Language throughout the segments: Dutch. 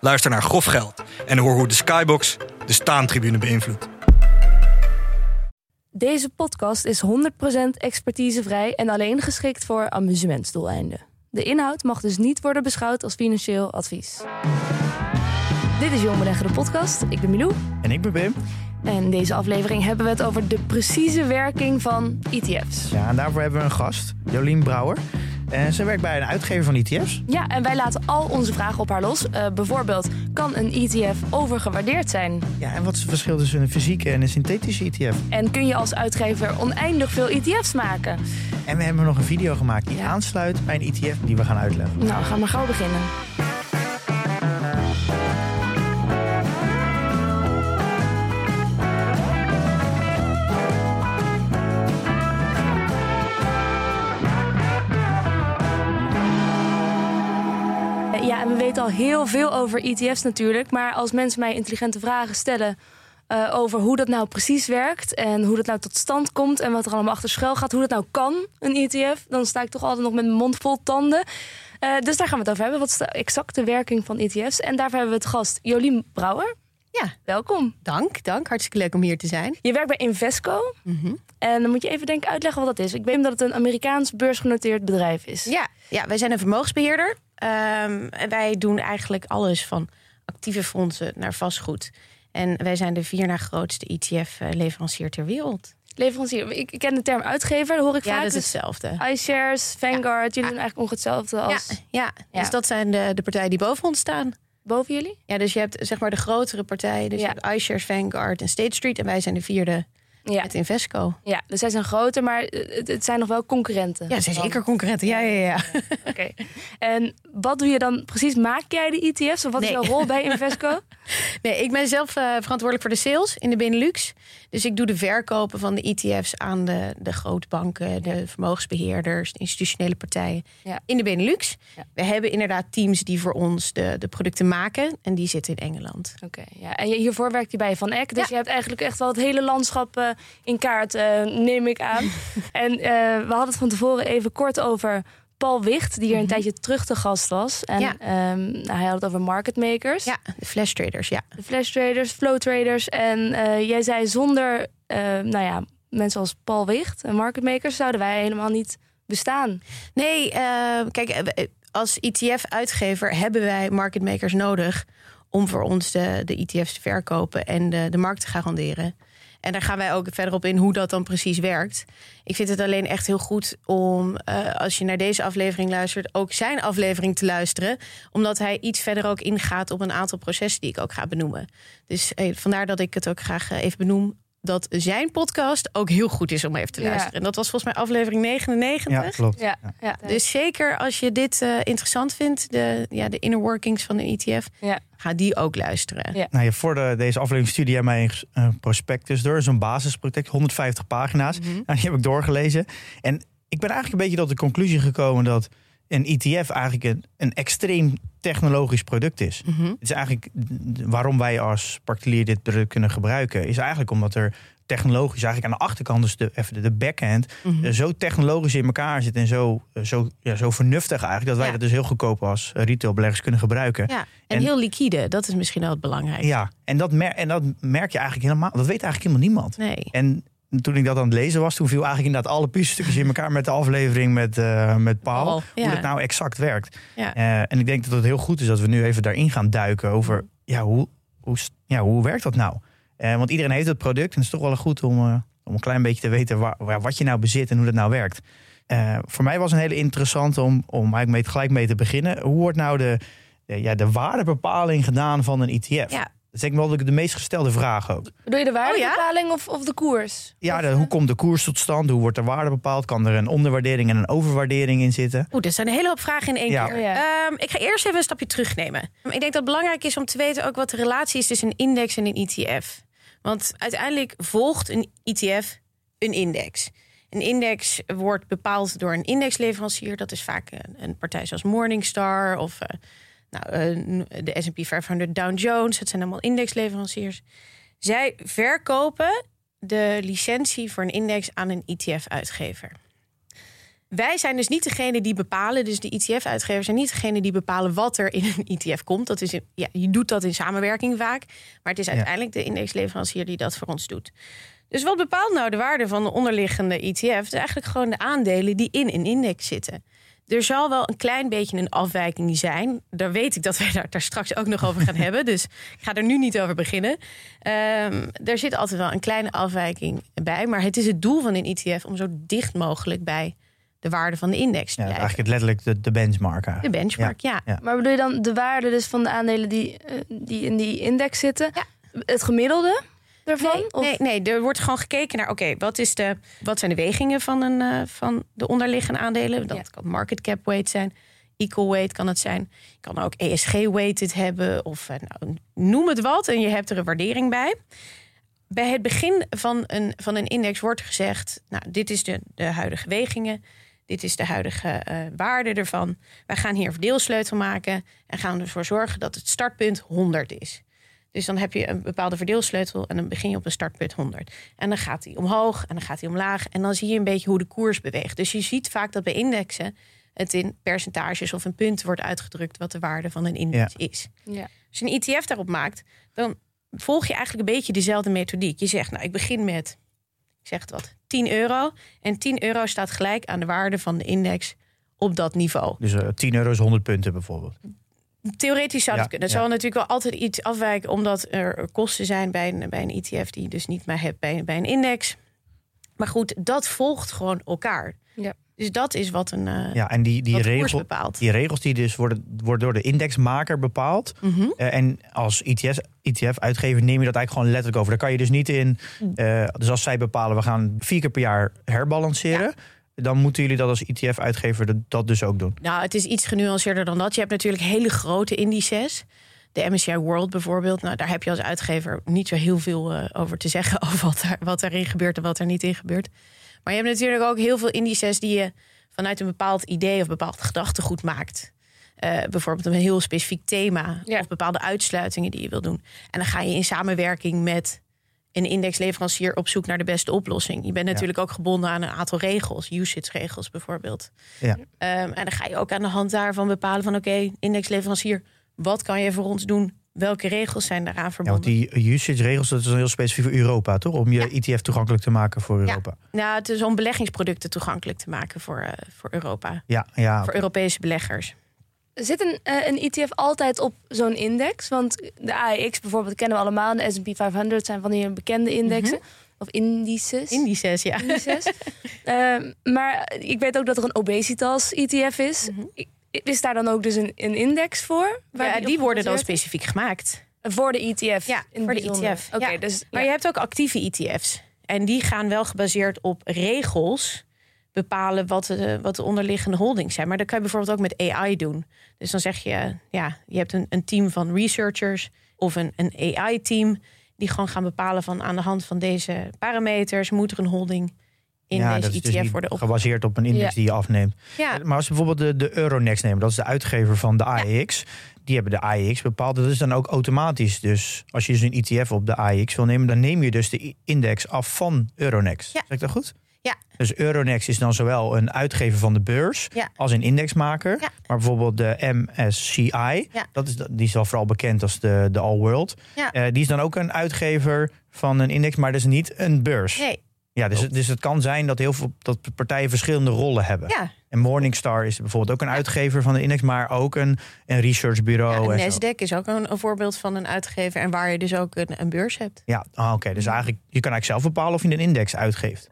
Luister naar Grof Geld en hoor hoe de Skybox de staantribune beïnvloedt. Deze podcast is 100% expertisevrij en alleen geschikt voor amusementsdoeleinden. De inhoud mag dus niet worden beschouwd als financieel advies. Dit is Jong Beleggen de podcast. Ik ben Milou. En ik ben Wim. En in deze aflevering hebben we het over de precieze werking van ETF's. Ja, en daarvoor hebben we een gast, Jolien Brouwer. En ze werkt bij een uitgever van ETF's. Ja, en wij laten al onze vragen op haar los. Uh, bijvoorbeeld, kan een ETF overgewaardeerd zijn? Ja, en wat is het verschil tussen een fysieke en een synthetische ETF? En kun je als uitgever oneindig veel ETF's maken? En we hebben nog een video gemaakt die aansluit bij een ETF die we gaan uitleggen. Nou, gaan we gauw beginnen. Ja, en we weten al heel veel over ETF's natuurlijk. Maar als mensen mij intelligente vragen stellen uh, over hoe dat nou precies werkt en hoe dat nou tot stand komt en wat er allemaal achter schuil gaat, hoe dat nou kan, een ETF, dan sta ik toch altijd nog met mijn mond vol tanden. Uh, dus daar gaan we het over hebben. Wat is de exacte werking van ETF's? En daarvoor hebben we het gast Jolien Brouwer. Ja. Welkom. Dank, dank. Hartstikke leuk om hier te zijn. Je werkt bij Invesco. -hmm. En dan moet je even denken uitleggen wat dat is. Ik weet dat het een Amerikaans beursgenoteerd bedrijf is. Ja, ja wij zijn een vermogensbeheerder. Um, wij doen eigenlijk alles van actieve fondsen naar vastgoed. En wij zijn de vier na grootste ETF-leverancier ter wereld. Leverancier, ik ken de term uitgever, dat hoor ik ja, vaak. dat is hetzelfde. iShares, Vanguard, ja. jullie doen eigenlijk ongeveer hetzelfde als... Ja, ja. dus dat zijn de, de partijen die boven ons staan. Boven jullie? Ja, dus je hebt zeg maar de grotere partijen. Dus je hebt iShares, Vanguard en State Street. En wij zijn de vierde ja. met Invesco. Ja, dus zij zijn groter, maar het, zijn nog wel concurrenten. Ja, zijn zeker concurrenten. Ja, ja, ja. Oké. En wat doe je dan precies? Maak jij de ETF's? Of wat nee. is jouw rol bij Invesco? nee, ik ben zelf uh, verantwoordelijk voor de sales in de Benelux. Dus ik doe de verkopen van de ETF's aan de, de grootbanken, de vermogensbeheerders, de institutionele partijen ja. in de Benelux. Ja. We hebben inderdaad teams die voor ons de, de producten maken en die zitten in Engeland. Oké, ja. En hiervoor werkt je bij Van Eck. Dus je hebt eigenlijk echt wel het hele landschap uh, in kaart, uh, neem ik aan. en we hadden het van tevoren even kort over Paul Wicht, die hier een mm -hmm. tijdje terug te gast was. En ja. um, hij had het over market makers. Ja, de flash traders, ja. De flash traders, flow traders. En uh, jij zei zonder, uh, nou ja, mensen als Paul Wicht en market makers zouden wij helemaal niet bestaan. Nee, uh, kijk, als ETF-uitgever hebben wij market makers nodig om voor ons de, de ETF's te verkopen en de, de markt te garanderen. En daar gaan wij ook verder op in hoe dat dan precies werkt. Ik vind het alleen echt heel goed om, uh, als je naar deze aflevering luistert, ook zijn aflevering te luisteren. Omdat hij iets verder ook ingaat op een aantal processen die ik ook ga benoemen. Dus eh, vandaar dat ik het ook graag even benoem. Dat zijn podcast ook heel goed is om even te luisteren. Ja. En dat was volgens mij aflevering 99. Ja, klopt. Ja, ja. Dus zeker als je dit uh, interessant vindt, de, ja, de inner workings van een ETF, ja. ga die ook luisteren. Ja. Nou, voor de, deze aflevering studie jij mij een prospectus door, zo'n basisprospect, 150 pagina's. Mm -hmm. nou, die heb ik doorgelezen. En ik ben eigenlijk een beetje tot de conclusie gekomen dat een ETF eigenlijk een, een extreem technologisch product is. Mm -hmm. Het is eigenlijk waarom wij als particulier dit product kunnen gebruiken, is eigenlijk omdat er technologisch eigenlijk aan de achterkant, dus de, even de backend, Mhm. mm -hmm. zo technologisch in elkaar zit en zo, zo, ja, zo vernuftig eigenlijk, dat wij Ja. dat dus heel goedkoop als retailbeleggers kunnen gebruiken. Ja, en, En- heel liquide, dat is misschien wel het belangrijkste. Ja, en dat, mer en dat merk je eigenlijk helemaal, dat weet eigenlijk helemaal niemand. Nee. En toen ik dat aan het lezen was, toen viel eigenlijk inderdaad alle puzzelstukjes in elkaar met de aflevering met, eh, met Paul. Hoe dat nou exact werkt. Ja. Eh, en ik denk dat het heel goed is dat we nu even daarin gaan duiken over ja, hoe, hoe, ja, hoe werkt dat nou? Eh, want iedereen heeft het product en het is toch wel goed om, om een klein beetje te weten waar, waar- wat je nou bezit en hoe dat nou werkt. Voor mij was een hele interessante om, om eigenlijk mee, gelijk mee te beginnen. Hoe wordt nou de, ja, de waardebepaling gedaan van een ETF? Ja, Dat is denk ik wel de, de meest gestelde vraag ook. Bedoel je de Oh waardebepaling of, of de koers? Ja, Of, de- eh, hoe komt de koers tot stand? Hoe wordt de waarde bepaald? Kan er een onderwaardering en een overwaardering in zitten? Oeh, dat zijn een hele hoop vragen in één Ja. keer. Oh ja. Ehm, ik ga eerst even een stapje terugnemen. Ik denk dat het belangrijk is om te weten ook wat de relatie is tussen een index en een ETF. Want uiteindelijk volgt een ETF een index. Een index wordt bepaald door een indexleverancier. Dat is vaak een, een partij zoals Morningstar of eh, nou, eh, de S&P 500 Dow Jones. Het zijn allemaal indexleveranciers. Zij verkopen de licentie voor een index aan een ETF-uitgever. Wij zijn dus niet degene die bepalen, dus de ETF-uitgevers zijn niet degene die bepalen wat er in een ETF komt. Dat is, ja, je doet dat in samenwerking vaak, maar het is uiteindelijk de indexleverancier die dat voor ons doet. Dus wat bepaalt nou de waarde van de onderliggende ETF? Het is eigenlijk gewoon de aandelen die in een index zitten. Er zal wel een klein beetje een afwijking zijn. Daar weet ik dat wij daar, daar straks ook nog over gaan hebben. Dus ik ga er nu niet over beginnen. Ehm, er zit altijd wel een kleine afwijking bij. Maar het is het doel van een ETF om zo dicht mogelijk bij de waarde van de index te Ja, blijven. eigenlijk het letterlijk de, de benchmark. De benchmark, ja. Ja. Maar bedoel je dan de waarde dus van de aandelen die, eh, die in die index zitten? Ja. Het gemiddelde daarvan? Nee, Of- nee, nee, er wordt gewoon gekeken naar, oké, wat is de, wat zijn de wegingen van, een, eh, van de onderliggende aandelen? Dat Ja. kan market cap weight zijn, equal weight kan het zijn. Je kan ook ESG-weighted hebben of eh, nou, noem het wat en je hebt er een waardering bij. Bij het begin van een, van een index wordt gezegd, nou, dit is de, de huidige wegingen. Dit is de huidige eh, waarde ervan. Wij gaan hier een verdeelsleutel maken en gaan ervoor zorgen dat het startpunt 100 is. Dus dan heb je een bepaalde verdeelsleutel en dan begin je op een startpunt 100. En dan gaat die omhoog en dan gaat die omlaag. En dan zie je een beetje hoe de koers beweegt. Dus je ziet vaak dat bij indexen het in percentages of een punt wordt uitgedrukt wat de waarde van een index is. Ja. Als je een ETF daarop maakt, dan volg je eigenlijk een beetje dezelfde methodiek. Je zegt, nou, ik begin met, ik zeg het wat, 10 euro. En 10 euro staat gelijk aan de waarde van de index op dat niveau. Dus eh 10 euro is 100 punten bijvoorbeeld. Theoretisch zou het Ja, kunnen. Er ja. zal natuurlijk wel altijd iets afwijken, omdat er kosten zijn bij een, bij een ETF die je dus niet meer hebt bij, bij een index. Maar goed, dat volgt gewoon elkaar. Ja. Dus dat is wat een eh Ja, en die, die, regel, bepaalt. die regels die dus worden, worden door de indexmaker bepaald. Mhm. Eh, en als ETF-uitgever neem je dat eigenlijk gewoon letterlijk over. Daar kan je dus niet in. Mm. eh, dus als zij bepalen, we gaan vier keer per jaar herbalanceren. Dan moeten jullie dat als ETF-uitgever dat, dat dus ook doen. Nou, het is iets genuanceerder dan dat. Je hebt natuurlijk hele grote indices. De MSCI World bijvoorbeeld. Nou, daar heb je als uitgever niet zo heel veel eh, over te zeggen. Over wat, er, wat erin gebeurt en wat er niet in gebeurt. Maar je hebt natuurlijk ook heel veel indices die je vanuit een bepaald idee of bepaald gedachtegoed maakt. Eh, bijvoorbeeld een heel specifiek thema Ja. of bepaalde uitsluitingen die je wil doen. En dan ga je in samenwerking met een indexleverancier op zoek naar de beste oplossing. Je bent natuurlijk ook gebonden aan een aantal regels, usage-regels bijvoorbeeld. Ja. Ehm, en dan ga je ook aan de hand daarvan bepalen van oké, indexleverancier, wat kan je voor ons doen? Welke regels zijn daaraan Ja, verbonden? want die usage-regels, dat is heel specifiek voor Europa, toch? Om je Ja. ETF toegankelijk te maken voor Europa. Nou, het is om beleggingsproducten toegankelijk te maken voor, eh, voor Europa. Ja, ja. Voor Europese beleggers. Zit een, eh, een ETF altijd op zo'n index? Want de AEX bijvoorbeeld kennen we allemaal. De S&P 500 zijn van die bekende indexen. Of indices. Indices, ja. indices. Ehm, maar ik weet ook dat er een obesitas-ETF is. I- Is daar dan ook dus een, een index voor? Waar ja die worden dan specifiek gemaakt. Voor de ETF? Ja, in voor de bijzonder. ETF. Oké, ja. dus Maar ja. je hebt ook actieve ETF's. En die gaan wel gebaseerd op regels bepalen wat de, wat de onderliggende holdings zijn. Maar dat kan je bijvoorbeeld ook met AI doen. Dus dan zeg je, ja, je hebt een, een team van researchers of een, een AI-team die gewoon gaan bepalen van aan de hand van deze parameters moet er een holding in ja, deze dat is ETF dus niet worden op. gebaseerd op een index Ja. die je afneemt. Ja, Maar als we bijvoorbeeld de, de Euronext nemen, dat is de uitgever van de AEX. Die hebben de AEX bepaald. Dat is dan ook automatisch. Dus als je dus een ETF op de AEX wil nemen, dan neem je dus de index af van Euronext. Ja. Zeg ik dat goed? Ja. Dus Euronext is dan zowel een uitgever van de beurs Ja. als een indexmaker. Ja. Maar bijvoorbeeld de MSCI, Ja. dat is, die is wel vooral bekend als de, de All World. Ja. Eh, die is dan ook een uitgever van een index, maar dat is niet een beurs. nee, Ja, dus, dus het kan zijn dat heel veel dat partijen verschillende rollen hebben. ja. En Morningstar is bijvoorbeeld ook een uitgever van de index, maar ook een, een researchbureau. ja en. Nasdaq is ook een, een voorbeeld van een uitgever en waar je dus ook een, een beurs hebt. Ja, ah, oké. Dus eigenlijk, je kan eigenlijk zelf bepalen of je een index uitgeeft.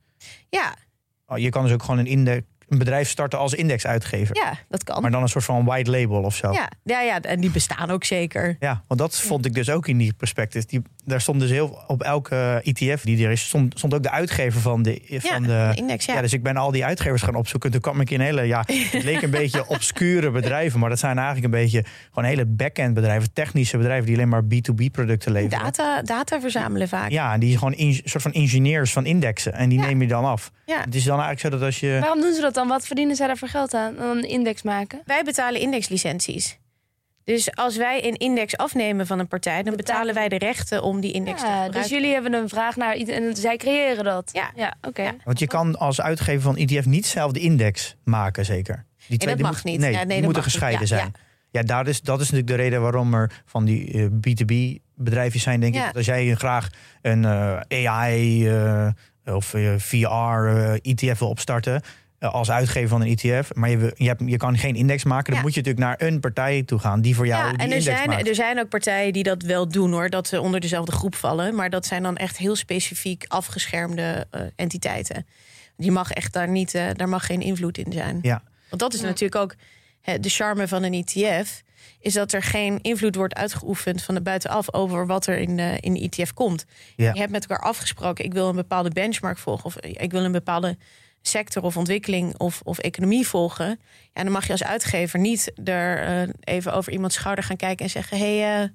Ja, Oh, Je kan dus ook gewoon een index, een bedrijf starten als indexuitgever. Ja, dat kan. Maar dan een soort van white label of zo. Ja, ja, ja, en die bestaan ook zeker. Ja, want dat vond ik dus ook in die prospectus. Die, daar stond dus heel op elke ETF die er is, stond, stond ook de uitgever van de, van de, de index. Ja. dus ik ben al die uitgevers gaan opzoeken. Toen kwam ik in hele, ja, het leek een beetje obscure bedrijven, maar dat zijn eigenlijk een beetje gewoon hele back-end bedrijven, technische bedrijven die alleen maar B2B producten leveren. Data, data verzamelen vaak. Ja, en die gewoon een soort van ingenieurs van indexen en die Ja. neem je dan af. Ja. Het is dan eigenlijk zo dat als je Waarom doen ze dat dan? Wat verdienen zij daar voor geld aan? Dan een index maken? Wij betalen indexlicenties. Dus als wij een index afnemen van een partij, dan betalen wij de rechten om die index te Ja, gebruiken. dus jullie hebben een vraag naar iets en zij creëren dat. Ja. ja oké. Ja. Want je kan als uitgever van ETF niet zelf de index maken, zeker. Die dat die mag moet- niet. Nee, Ja, nee, die dat moeten niet. gescheiden Ja, zijn. Ja, daar is, dat is natuurlijk de reden waarom er van die eh, B2B-bedrijven zijn, denk ik. Dat als jij graag een eh, AI eh, of eh, VR-ETF wil opstarten als uitgever van een ETF, maar je, je, hebt, je kan geen index maken, dan Ja. moet je natuurlijk naar een partij toe gaan die voor jou Ja, die en er index zijn, maakt. er zijn ook partijen die dat wel doen hoor, dat ze onder dezelfde groep vallen. Maar dat zijn dan echt heel specifiek afgeschermde eh, entiteiten. Die mag echt daar niet, eh, daar mag geen invloed in zijn. Ja. Want dat is Ja. natuurlijk ook hè, de charme van een ETF. Is dat er geen invloed wordt uitgeoefend van de buitenaf over wat er in de, in de ETF komt. Ja. Je hebt met elkaar afgesproken, ik wil een bepaalde benchmark volgen. Of ik wil een bepaalde sector of ontwikkeling of, of economie volgen. Ja, dan mag je als uitgever niet er eh, even over iemands schouder gaan kijken en zeggen: hé, hey, eh,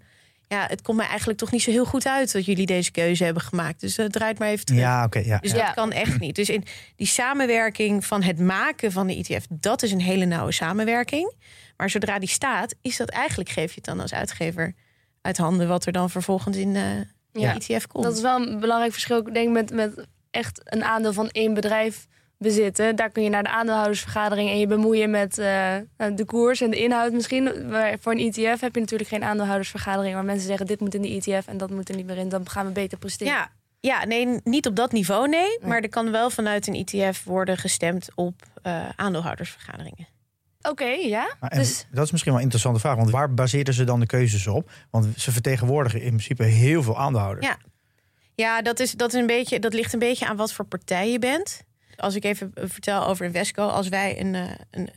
ja, het komt mij eigenlijk toch niet zo heel goed uit dat jullie deze keuze hebben gemaakt. Dus uh, draait maar even terug. Ja, oké. ja. Dus Ja. dat kan echt niet. Dus in die samenwerking van het maken van de ETF, dat is een hele nauwe samenwerking. Maar zodra die staat, is dat eigenlijk geef je het dan als uitgever uit handen wat er dan vervolgens in de Ja. ETF komt. Dat is wel een belangrijk verschil, ik denk, met, met echt een aandeel van één bedrijf bezitten. Daar kun je naar de aandeelhoudersvergadering en je bemoeien met eh, de koers en de inhoud misschien. Maar voor een ETF heb je natuurlijk geen aandeelhoudersvergadering waar mensen zeggen dit moet in de ETF en dat moet er niet meer in. Dan gaan we beter presteren. Ja, ja, nee, niet op dat niveau, nee. Maar er kan wel vanuit een ETF worden gestemd op eh, aandeelhoudersvergaderingen. Oké, ja. Maar Dus Dat is misschien wel een interessante vraag. Want waar baseren ze dan de keuzes op? Want ze vertegenwoordigen in principe heel veel aandeelhouders. Ja. Ja, dat, is, dat, is een beetje, dat ligt een beetje aan wat voor partij je bent. Als ik even vertel over Invesco. Als wij een, eh, een,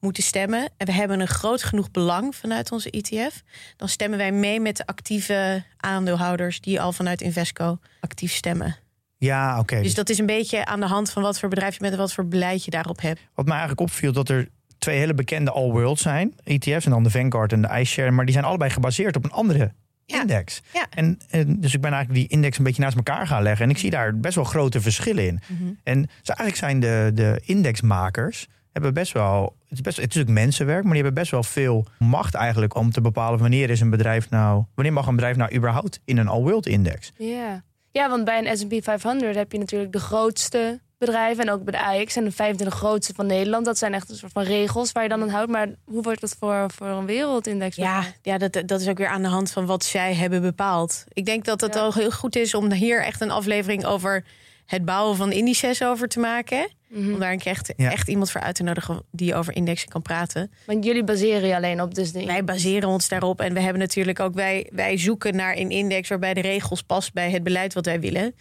moeten stemmen en we hebben een groot genoeg belang vanuit onze ETF... dan stemmen wij mee met de actieve aandeelhouders... die al vanuit Invesco actief stemmen. Ja, oké. Dus Dus dat is een beetje aan de hand van wat voor bedrijf je bent... en wat voor beleid je daarop hebt. Wat mij eigenlijk opviel, dat er twee hele bekende all-world zijn. ETF's en dan de Vanguard en de iShare. Maar die zijn allebei gebaseerd op een andere Ja. index. Ja. En, en dus ik ben eigenlijk die index een beetje naast elkaar gaan leggen. En ik zie daar best wel grote verschillen in. Mhm. En dus eigenlijk zijn de, de indexmakers hebben best wel. Het is, best, het is ook mensenwerk, maar die hebben best wel veel macht eigenlijk om te bepalen wanneer is een bedrijf nou. Wanneer mag een bedrijf nou überhaupt in een all-world index? ja. ja, want bij een S&P 500 heb je natuurlijk de grootste bedrijven en ook bij de AX en de 25 grootste van Nederland. Dat zijn echt een soort van regels waar je dan aan houdt. Maar hoe wordt dat voor, voor een wereldindex? Ja, ja dat, dat is ook weer aan de hand van wat zij hebben bepaald. Ik denk dat het Ja. al heel goed is om hier echt een aflevering over het bouwen van indices over te maken. Mhm. Om daar een keer echt, Ja. echt iemand voor uit te nodigen die over indexen kan praten. Want jullie baseren je alleen op dus de Wij baseren ons daarop en we hebben natuurlijk ook, wij, wij zoeken naar een index waarbij de regels past bij het beleid wat wij willen.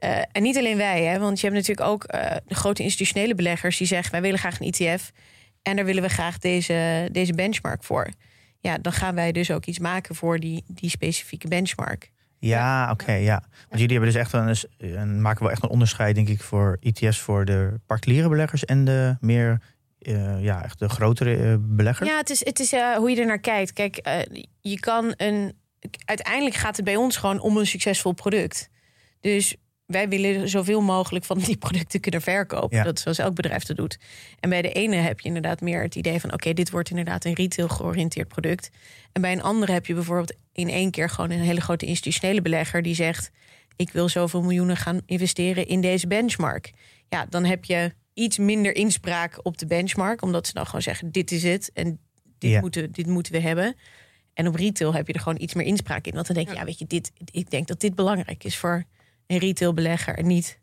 Eh, en niet alleen wij, hè, want je hebt natuurlijk ook eh, de grote institutionele beleggers die zeggen: wij willen graag een ETF en daar willen we graag deze, deze benchmark voor. Ja, dan gaan wij dus ook iets maken voor die, die specifieke benchmark. Ja, oké, ja. Want jullie hebben dus echt een, een maken wel echt een onderscheid, denk ik, voor ETF's voor de particuliere beleggers en de meer, eh, ja, echt de grotere beleggers. Ja, het is, het is hoe je er naar kijkt. Kijk, je kan een. Uiteindelijk gaat het bij ons gewoon om een succesvol product. Dus wij willen zoveel mogelijk van die producten kunnen verkopen. Ja. Dat is zoals elk bedrijf dat doet. En bij de ene heb je inderdaad meer het idee van: oké, dit wordt inderdaad een retail georiënteerd product. En bij een andere heb je bijvoorbeeld in één keer gewoon een hele grote institutionele belegger die zegt: ik wil zoveel miljoenen gaan investeren in deze benchmark. Ja, dan heb je iets minder inspraak op de benchmark, omdat ze dan gewoon zeggen: dit is het en dit, Ja. moeten, dit moeten we hebben. En op retail heb je er gewoon iets meer inspraak in. Want dan denk je, ja, weet je, dit, ik denk dat dit belangrijk is voor een retailbelegger en niet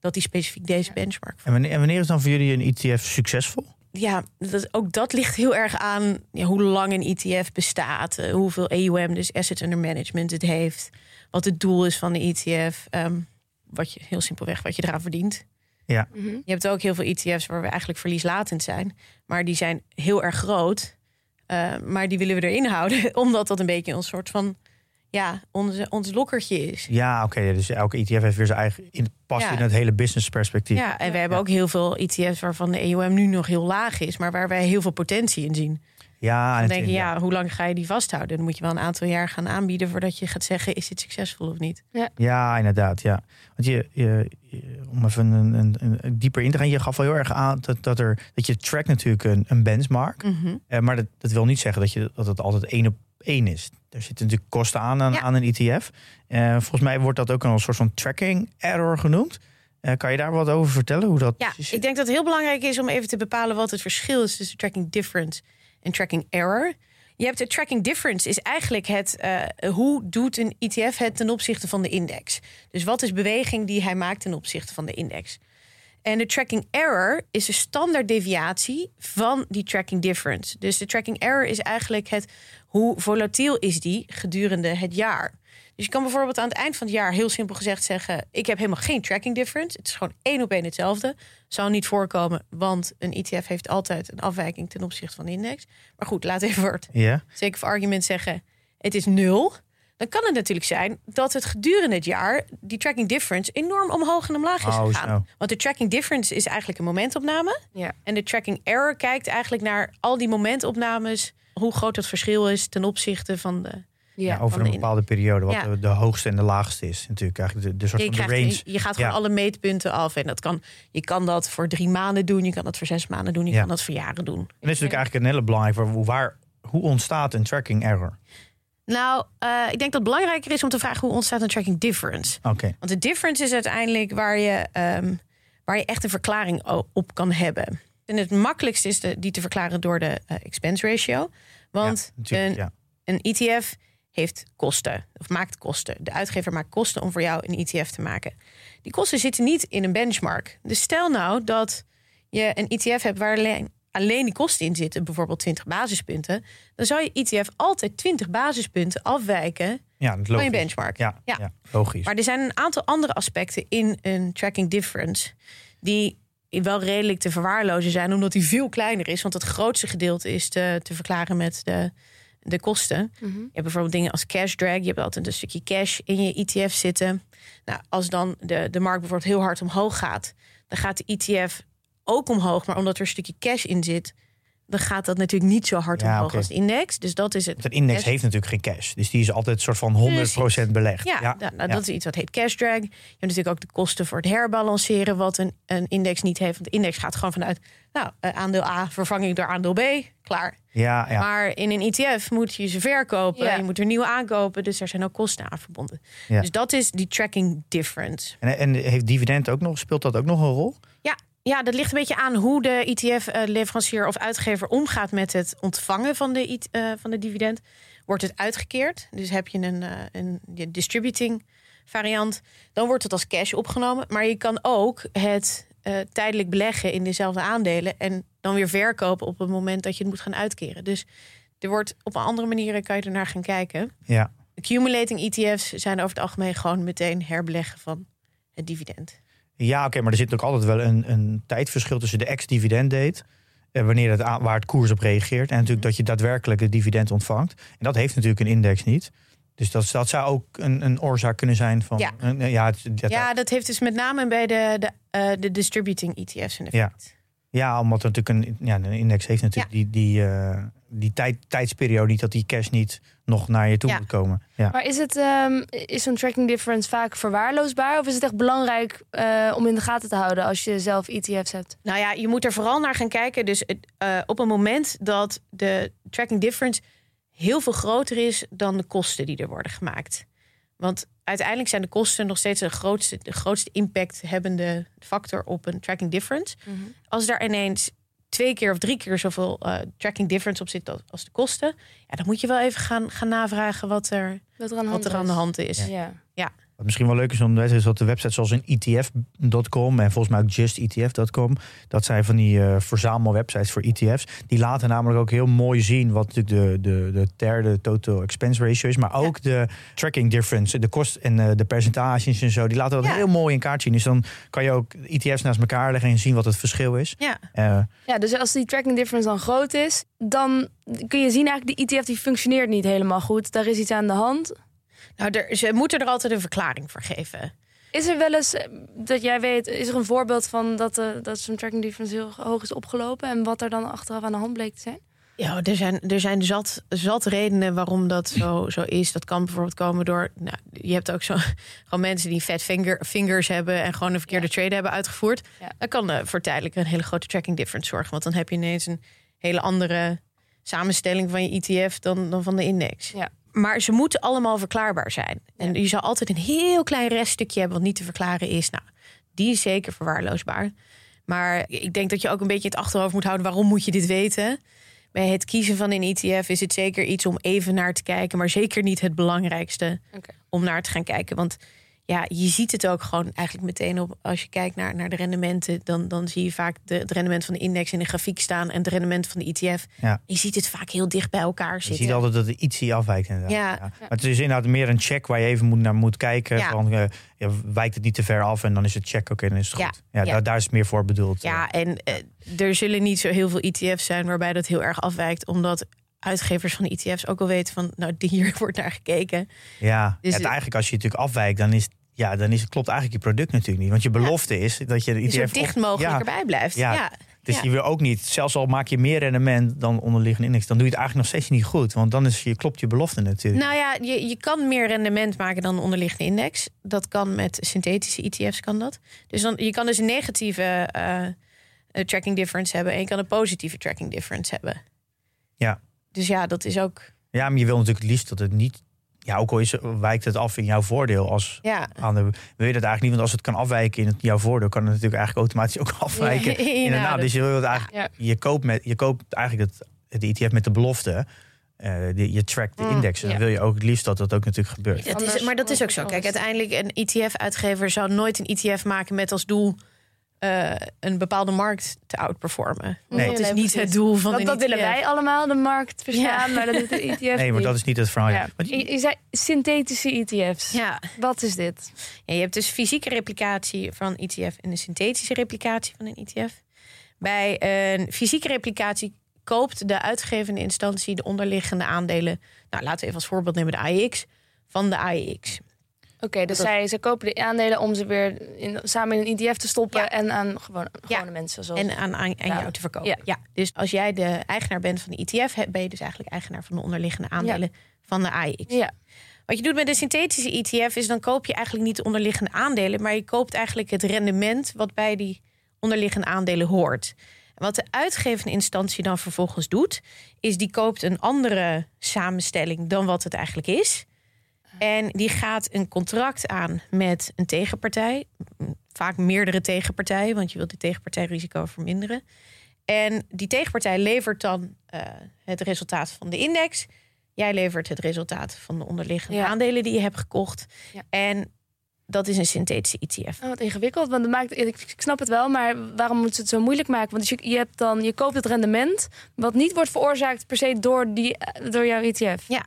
dat die specifiek deze benchmark. En, wanneer, en wanneer is dan voor jullie een ETF succesvol? Ja, dat, ook dat ligt heel erg aan ja, hoe lang een ETF bestaat, eh, hoeveel AUM, dus assets under management, het heeft, wat het doel is van de ETF, ehm, wat je heel simpelweg wat je eraan verdient. Ja. Mhm. Je hebt ook heel veel ETF's waar we eigenlijk verlieslatend zijn. Maar die zijn heel erg groot. Eh, maar die willen we erin houden. Omdat dat een beetje een soort van... Ja, onze, ons lokkertje is. Ja, oké. dus elke ETF heeft weer zijn eigen... In, past Ja. in het hele business perspectief. Ja, en we hebben ook heel veel ETF's waarvan de EOM nu nog heel laag is. Maar waar wij heel veel potentie in zien. Ja, en Dan denk je, ja, hoe lang ga je die vasthouden? Dan moet je wel een aantal jaar gaan aanbieden... voordat je gaat zeggen, is dit succesvol of niet? Ja, inderdaad. Ja. Want je, je, je- om even een, een, een dieper in te gaan, je gaf wel heel erg aan dat, dat, er, dat je track natuurlijk een, een benchmark. Mhm. Eh, maar dat, dat wil niet zeggen dat, je, dat het altijd één op één is. Er zitten natuurlijk kosten aan aan, Ja. aan een ETF. Eh, volgens mij wordt dat ook een soort van tracking error genoemd. Eh, kan je daar wat over vertellen? Hoe dat Ja, ik denk dat het heel belangrijk is om even te bepalen wat het verschil is tussen tracking difference en tracking error. Je hebt de tracking difference is eigenlijk het eh, hoe doet een ETF het ten opzichte van de index. Dus wat is beweging die hij maakt ten opzichte van de index. En de tracking error is de standaard deviatie van die tracking difference. Dus de tracking error is eigenlijk het hoe volatiel is die gedurende het jaar. Dus je kan bijvoorbeeld aan het eind van het jaar heel simpel gezegd zeggen: ik heb helemaal geen tracking difference. Het is gewoon één op één hetzelfde. Zou niet voorkomen, want een ETF heeft altijd een afwijking ten opzichte van de index. Maar goed, laat even voor het Ja, zeker voor argument zeggen: het is nul. Dan kan het natuurlijk zijn dat het gedurende het jaar die tracking difference enorm omhoog en omlaag is Oh, gegaan. Want de tracking difference is eigenlijk een momentopname. Ja. En de tracking error kijkt eigenlijk naar al die momentopnames, hoe groot het verschil is ten opzichte van de. Ja. ja, over van een de bepaalde periode, wat Ja. de, de hoogste en de laagste is. Natuurlijk eigenlijk de, de soort Je, van de range. je, je gaat gewoon Ja. alle meetpunten af. En dat kan, je kan dat voor drie maanden doen, je kan dat voor zes maanden doen, je Ja. kan dat voor jaren doen. En dat is natuurlijk eigenlijk een hele belangrijke. Waar, waar, hoe ontstaat een tracking error? Nou, eh, ik denk dat het belangrijker is om te vragen hoe ontstaat een tracking difference. Oké, Want de difference is uiteindelijk waar je, ehm, waar je echt een verklaring op kan hebben. En het makkelijkste is de, die te verklaren door de eh, expense ratio. Want ja, een, ja. een ETF heeft kosten, of maakt kosten. De uitgever maakt kosten om voor jou een ETF te maken. Die kosten zitten niet in een benchmark. Dus stel nou dat je een ETF hebt waar alleen, alleen die kosten in zitten, bijvoorbeeld 20 basispunten, dan zou je ETF altijd 20 basispunten afwijken ja, van je benchmark. Ja, ja. Ja. logisch. Maar er zijn een aantal andere aspecten in een tracking difference die wel redelijk te verwaarlozen zijn, omdat die veel kleiner is. Want het grootste gedeelte is te, te verklaren met de, de kosten. Mhm. Je hebt bijvoorbeeld dingen als cash drag. Je hebt altijd een stukje cash in je ETF zitten. Nou, als dan de, de markt bijvoorbeeld heel hard omhoog gaat, dan gaat de ETF ook omhoog. Maar omdat er een stukje cash in zit, dan gaat dat natuurlijk niet zo hard Ja, omhoog als de index. Dus dat is het. Want een index cash- heeft natuurlijk geen cash. Dus die is altijd een soort van 100% belegd. Ja, nou, nou, dat is iets wat heet cash drag. Je hebt natuurlijk ook de kosten voor het herbalanceren, wat een, een index niet heeft. Want de index gaat gewoon vanuit, nou, eh, aandeel A vervanging door aandeel B, klaar. ja, ja. Maar in een ETF moet je ze verkopen, Ja. je moet er nieuwe aankopen, dus er zijn ook kosten aan verbonden. Ja. Dus dat is die tracking difference. En, en heeft dividend ook nog, speelt dat ook nog een rol? Ja, ja, dat ligt een beetje aan hoe de ETF-leverancier of uitgever omgaat met het ontvangen van de, eh, van de dividend. Wordt het uitgekeerd? Dus heb je een, eh, een distributing variant, dan wordt het als cash opgenomen. Maar je kan ook het eh, tijdelijk beleggen in dezelfde aandelen en dan weer verkopen op het moment dat je het moet gaan uitkeren. Dus er wordt op een andere manieren kan je ernaar gaan kijken. Ja. Accumulating ETF's zijn over het algemeen gewoon meteen herbeleggen van het dividend. Ja, oké, maar er zit ook altijd wel een, een tijdverschil tussen de ex-dividend date. eh, wanneer het aan, waar het koers op reageert. En natuurlijk dat je daadwerkelijk het dividend ontvangt. En dat heeft natuurlijk een index niet. Dus dat, dat zou ook een, een oorzaak kunnen zijn van. Ja. een- ja, het- dat- Ja, dat heeft dus met name bij de, de, eh, de distributing ETF's een effect. ja, omdat er natuurlijk een, ja, een index heeft natuurlijk die, die, eh, die tijd, tijdsperiode niet dat die cash niet nog naar je toe Ja. moet komen. Ja. Maar is, het, ehm, is zo'n tracking difference vaak verwaarloosbaar? Of is het echt belangrijk eh, om in de gaten te houden als je zelf ETF's hebt? Nou ja, je moet er vooral naar gaan kijken. Dus het, eh, op een moment dat de tracking difference heel veel groter is dan de kosten die er worden gemaakt. Want uiteindelijk zijn de kosten nog steeds de grootste, de grootste impact hebbende factor op een tracking difference. Als daar ineens twee keer of drie keer zoveel eh, tracking difference op zit als- de kosten, ja, dan moet je wel even gaan, gaan navragen wat er, Wat er aan de hand er aan de is. hand is. Ja. Wat misschien wel leuk is om te weten is dat de websites zoals een ETF.com en volgens mij ook justetf.com, dat zijn van die uh, verzamelwebsites voor ETF's. Die laten namelijk ook heel mooi zien wat natuurlijk de, de, de derde total expense ratio is, maar ook de tracking difference, de kost en uh, de percentages en zo. Die laten dat Ja. heel mooi in kaart zien. Dus dan kan je ook ETF's naast elkaar leggen en zien wat het verschil is. Ja. Eh, Ja, dus als die tracking difference dan groot is, dan kun je zien eigenlijk die ETF die functioneert niet helemaal goed. Daar is iets aan de hand. Nou, er, ze moeten er altijd een verklaring voor geven. Is er wel eens, eh, dat jij weet, is er een voorbeeld van dat, eh, dat zo'n tracking difference heel hoog is opgelopen en wat er dan achteraf aan de hand bleek te zijn? Ja, er zijn, er zijn zat, zat redenen waarom dat zo, zo is. Dat kan bijvoorbeeld komen door. Nou, je hebt ook zo, gewoon mensen die fat finger, fingers hebben en gewoon een verkeerde trade hebben uitgevoerd. Ja. Dat kan eh, voor tijdelijk een hele grote tracking difference zorgen. Want dan heb je ineens een hele andere samenstelling van je ETF dan, dan van de index. Ja. Maar ze moeten allemaal verklaarbaar zijn. En je zal altijd een heel klein reststukje hebben wat niet te verklaren is. Nou, die is zeker verwaarloosbaar. Maar ik denk dat je ook een beetje het achterhoofd moet houden. Waarom moet je dit weten? Bij het kiezen van een ETF is het zeker iets om even naar te kijken. Maar zeker niet het belangrijkste om naar te gaan kijken. Want ja, je ziet het ook gewoon eigenlijk meteen op. Als je kijkt naar, naar de rendementen, dan, dan zie je vaak de, het rendement van de index in de grafiek staan en het rendement van de ETF. Ja. Je ziet het vaak heel dicht bij elkaar Je zitten. ziet altijd dat er ietsie afwijkt inderdaad. Ja. Maar het is inderdaad meer een check waar je even moet naar moet kijken. Ja. Van, eh, ja, wijkt het niet te ver af en dan is het check, oké, dan is het Ja. goed. Ja, Ja. Daar, daar is het meer voor bedoeld. Ja, en eh, er zullen niet zo heel veel ETF's zijn waarbij dat heel erg afwijkt. Omdat uitgevers van ETF's ook al weten van, nou, hier wordt naar gekeken. Ja, Dus het, eigenlijk als je natuurlijk afwijkt, dan is, ja, dan is, het- klopt eigenlijk je product natuurlijk niet. Want je belofte is dat je de Die ETF... zo op- dicht mogelijk ja, erbij blijft. Ja. Ja. Dus je wil ook niet, zelfs al maak je meer rendement dan onderliggende index, dan doe je het eigenlijk nog steeds niet goed. Want dan is je, klopt je belofte natuurlijk. Nou ja, je, je kan meer rendement maken dan de onderliggende index. Dat kan met synthetische ETF's kan dat. Dus dan, je kan dus een negatieve eh, eh, tracking difference hebben en je kan een positieve tracking difference hebben. Ja. Dus ja, dat is ook. Ja, maar je wil natuurlijk het liefst dat het niet... Ja, ook al is, wijkt het af in jouw voordeel als Ja, aan de, wil je dat eigenlijk niet, want als het kan afwijken in het, jouw voordeel, kan het natuurlijk eigenlijk automatisch ook afwijken. Ja, in de nou, naam. dat- Dus je wil het eigenlijk, Ja. je koopt met, je koopt eigenlijk het, de ETF met de belofte. eh, die- je trackt de Mm, index. En dan ja. wil je ook het liefst dat dat ook natuurlijk gebeurt. dat is, maar dat is ook zo. Kijk, uiteindelijk een ETF-uitgever zou nooit een ETF maken met als doel eh, een bepaalde markt te outperformen. Nee. dat is Nee, niet precies. het doel van Dat, een dat willen ETF. wij allemaal, de markt verstaan, Ja. maar dat doet de ETF Nee, maar niet. dat is niet het verhaal. Ja. Je, je zei synthetische ETF's. Ja, Wat is dit? Ja, je hebt dus fysieke replicatie van een ETF en een synthetische replicatie van een ETF. Bij een fysieke replicatie koopt de uitgevende instantie de onderliggende aandelen. Nou, laten we even als voorbeeld nemen de AEX van de AEX. Oké, dus Dat- zij, zij kopen de aandelen om ze weer in, samen in een ETF te stoppen Ja. en aan gewone, Ja. mensen. Zoals, En aan, aan, jou te verkopen. Ja. Dus als jij de eigenaar bent van de ETF, ben je dus eigenlijk eigenaar van de onderliggende aandelen van de AEX. ja. Wat je doet met een synthetische ETF is dan koop je eigenlijk niet de onderliggende aandelen, maar je koopt eigenlijk het rendement wat bij die onderliggende aandelen hoort. En wat de uitgevende instantie dan vervolgens doet, is die koopt een andere samenstelling dan wat het eigenlijk is. En die gaat een contract aan met een tegenpartij. Vaak meerdere tegenpartijen, want je wilt die tegenpartijrisico verminderen. En die tegenpartij levert dan eh, het resultaat van de index. Jij levert het resultaat van de onderliggende Ja. aandelen die je hebt gekocht. Ja. En dat is een synthetische ETF. Oh, wat ingewikkeld, want dat maakt, ik, snap het wel, maar waarom moeten ze het zo moeilijk maken? Want je, je, hebt dan, je koopt het rendement, wat niet wordt veroorzaakt per se door, die, door jouw ETF. Ja,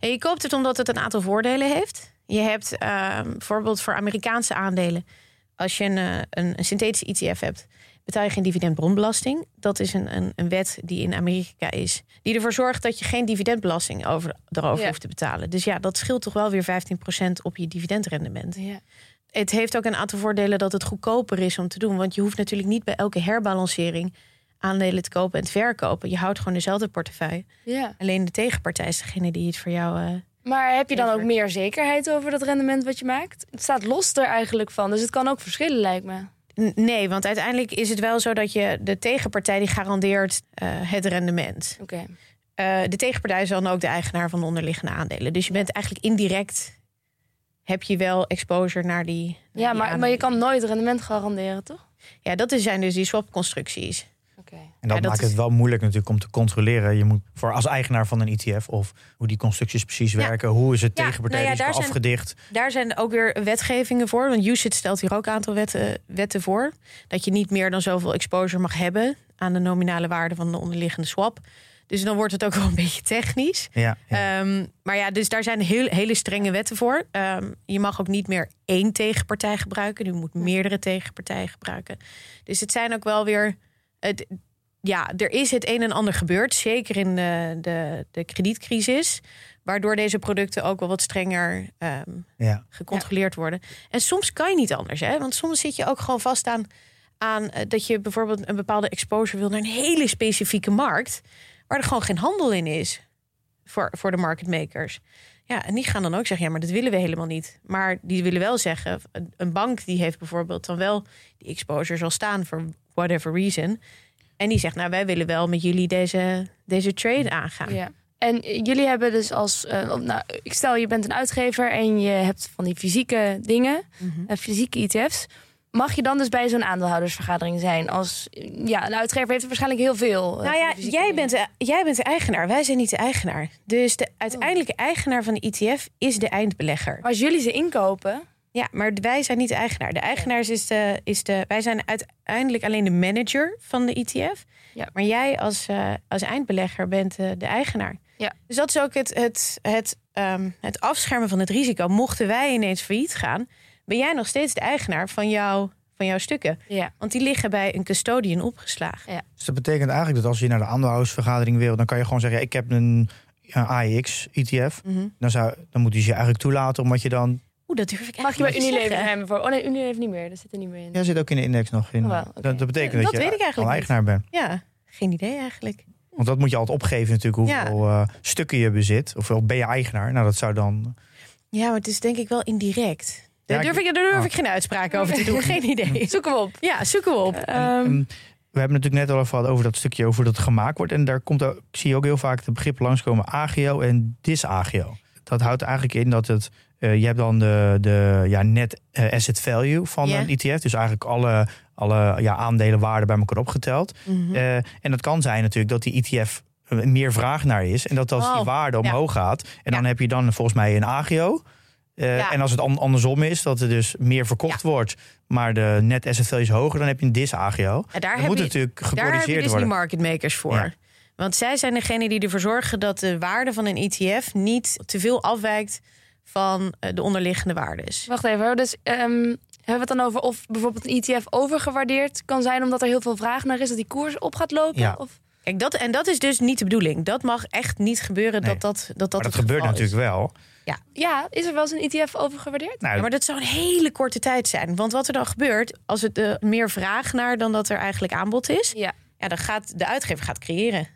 en je koopt het omdat het een aantal voordelen heeft. Je hebt ehm, bijvoorbeeld voor Amerikaanse aandelen, als je een, eh, een, een synthetische ETF hebt, betaal je geen dividendbronbelasting. Dat is een, een, een wet die in Amerika is, die ervoor zorgt dat je geen dividendbelasting over, erover Ja. hoeft te betalen. Dus ja, dat scheelt toch wel weer 15% op je dividendrendement. Ja. Het heeft ook een aantal voordelen dat het goedkoper is om te doen. Want je hoeft natuurlijk niet bij elke herbalancering aandelen te kopen en te verkopen. Je houdt gewoon dezelfde portefeuille. ja. Alleen de tegenpartij is degene die het voor jou. eh, Maar heb je dan ook meer zekerheid over dat rendement wat je maakt? Het staat los er eigenlijk van, dus het kan ook verschillen lijkt me. Nee, want uiteindelijk is het wel zo dat je de tegenpartij die garandeert eh, het rendement. Oké. Eh, de tegenpartij is dan ook de eigenaar van de onderliggende aandelen. Dus je bent eigenlijk indirect heb je wel exposure naar die. naar Ja, die maar, maar je kan nooit rendement garanderen, toch? Ja, dat zijn dus die swapconstructies. Oké. En dat, Ja, dat maakt is- het wel moeilijk natuurlijk om te controleren. Je moet voor als eigenaar van een ETF of hoe die constructies precies Ja. werken, hoe is het Ja, tegenpartijrisico nou ja, daar zijn- afgedicht. Daar zijn ook weer wetgevingen voor. Want UCIT stelt hier ook een aantal wetten, wetten voor. Dat je niet meer dan zoveel exposure mag hebben aan de nominale waarde van de onderliggende swap. Dus dan wordt het ook wel een beetje technisch. Ja, ja. Ehm, maar ja, dus daar zijn heel, hele strenge wetten voor. Ehm, je mag ook niet meer één tegenpartij gebruiken. Je moet meerdere tegenpartijen gebruiken. Dus het zijn ook wel weer. Het, ja, er is het een en ander gebeurd. Zeker in de, de, de kredietcrisis. Waardoor deze producten ook wel wat strenger ehm, ja. gecontroleerd worden. En soms kan je niet anders, hè? Want soms zit je ook gewoon vast aan, aan eh, dat je bijvoorbeeld een bepaalde exposure wil naar een hele specifieke markt, waar er gewoon geen handel in is voor, voor de market makers. Ja, en die gaan dan ook zeggen, ja, maar dat willen we helemaal niet. Maar die willen wel zeggen, een- een bank die heeft bijvoorbeeld dan wel die exposure zal staan voor whatever reason. En die zegt, nou, wij willen wel met jullie deze, deze trade aangaan. Ja. En jullie hebben dus als, eh, nou, ik stel je bent een uitgever en je hebt van die fysieke dingen, eh, fysieke ETF's. Mag je dan dus bij zo'n aandeelhoudersvergadering zijn? Als, ja, een uitgever heeft er waarschijnlijk heel veel. eh, Nou ja, jij dingen. bent, de, jij bent de eigenaar. Wij zijn niet de eigenaar. Dus de uiteindelijke eigenaar van de ETF is de eindbelegger. Maar als jullie ze inkopen, Ja, maar wij zijn niet de eigenaar. De eigenaar is de, is de. Wij zijn uiteindelijk alleen de manager van de ETF. Ja. Maar jij als, eh, als eindbelegger bent eh, de eigenaar. Ja. Dus dat is ook het, het, het, ehm, het afschermen van het risico. Mochten wij ineens failliet gaan, ben jij nog steeds de eigenaar van, jou, van jouw stukken. ja. Want die liggen bij een custodian opgeslagen. Dus dat betekent eigenlijk dat als je naar de aandeelhoudersvergadering wil, dan kan je gewoon zeggen: ik heb een, een AEX ETF. Mhm. Dan, zou, dan moet hij je eigenlijk toelaten, omdat je dan. Dat durf ik Mag je bij Unilever hebben? Voor... Oh nee, Unilever niet meer. Dat zit er niet meer in. Ja, zit ook in de index nog in. Oh, dat, dat betekent Dat dat, je weet ik eigenlijk al eigenaar bent. Ja, geen idee eigenlijk. Want dat moet je altijd opgeven, natuurlijk, Ja. hoeveel eh, stukken je bezit. Of ben je eigenaar? Nou, dat zou dan. Ja, maar het is denk ik wel indirect. Daar Ja, durf, ik- daar durf oh. ik geen uitspraak over te doen. Geen idee. Zoek hem op. Ja, zoeken we op. Ehm, we hebben natuurlijk net al even gehad over dat stukje over dat het gemaakt wordt. En daar komt ook, ik zie ook heel vaak de begrippen langskomen agio en disagio. Dat houdt eigenlijk in dat het, eh, je hebt dan de, de ja, net eh, asset value van een ETF. Dus eigenlijk alle, alle ja, aandelenwaarden bij elkaar opgeteld. Mhm. Eh, en dat kan zijn natuurlijk dat die ETF meer vraag naar is. En dat als die Oh, waarde ja. omhoog gaat. En dan heb je dan volgens mij een agio. Ja. En als het an- andersom is, dat er dus meer verkocht wordt, maar de net asset value is hoger, dan heb je een disagio. Daar moet je, het natuurlijk daar heb je gecorrigeerd dus worden. die market makers voor. Want zij zijn degene die ervoor zorgen dat de waarde van een ETF niet te veel afwijkt van eh, de onderliggende waardes. Wacht even. Dus ehm, hebben we het dan over of bijvoorbeeld een ETF overgewaardeerd kan zijn omdat er heel veel vraag naar is dat die koers op gaat lopen? Ja. Of... Kijk, dat, en dat is dus niet de bedoeling. Dat mag echt niet gebeuren Nee. dat dat, dat, dat maar dat het gebeurt geval is. natuurlijk wel. Ja, is er wel eens een ETF overgewaardeerd? Nou, Ja, maar dat zou een hele korte tijd zijn. Want wat er dan gebeurt, als het eh, meer vraag naar dan dat er eigenlijk aanbod is, Ja. ja, dan gaat de uitgever gaat creëren.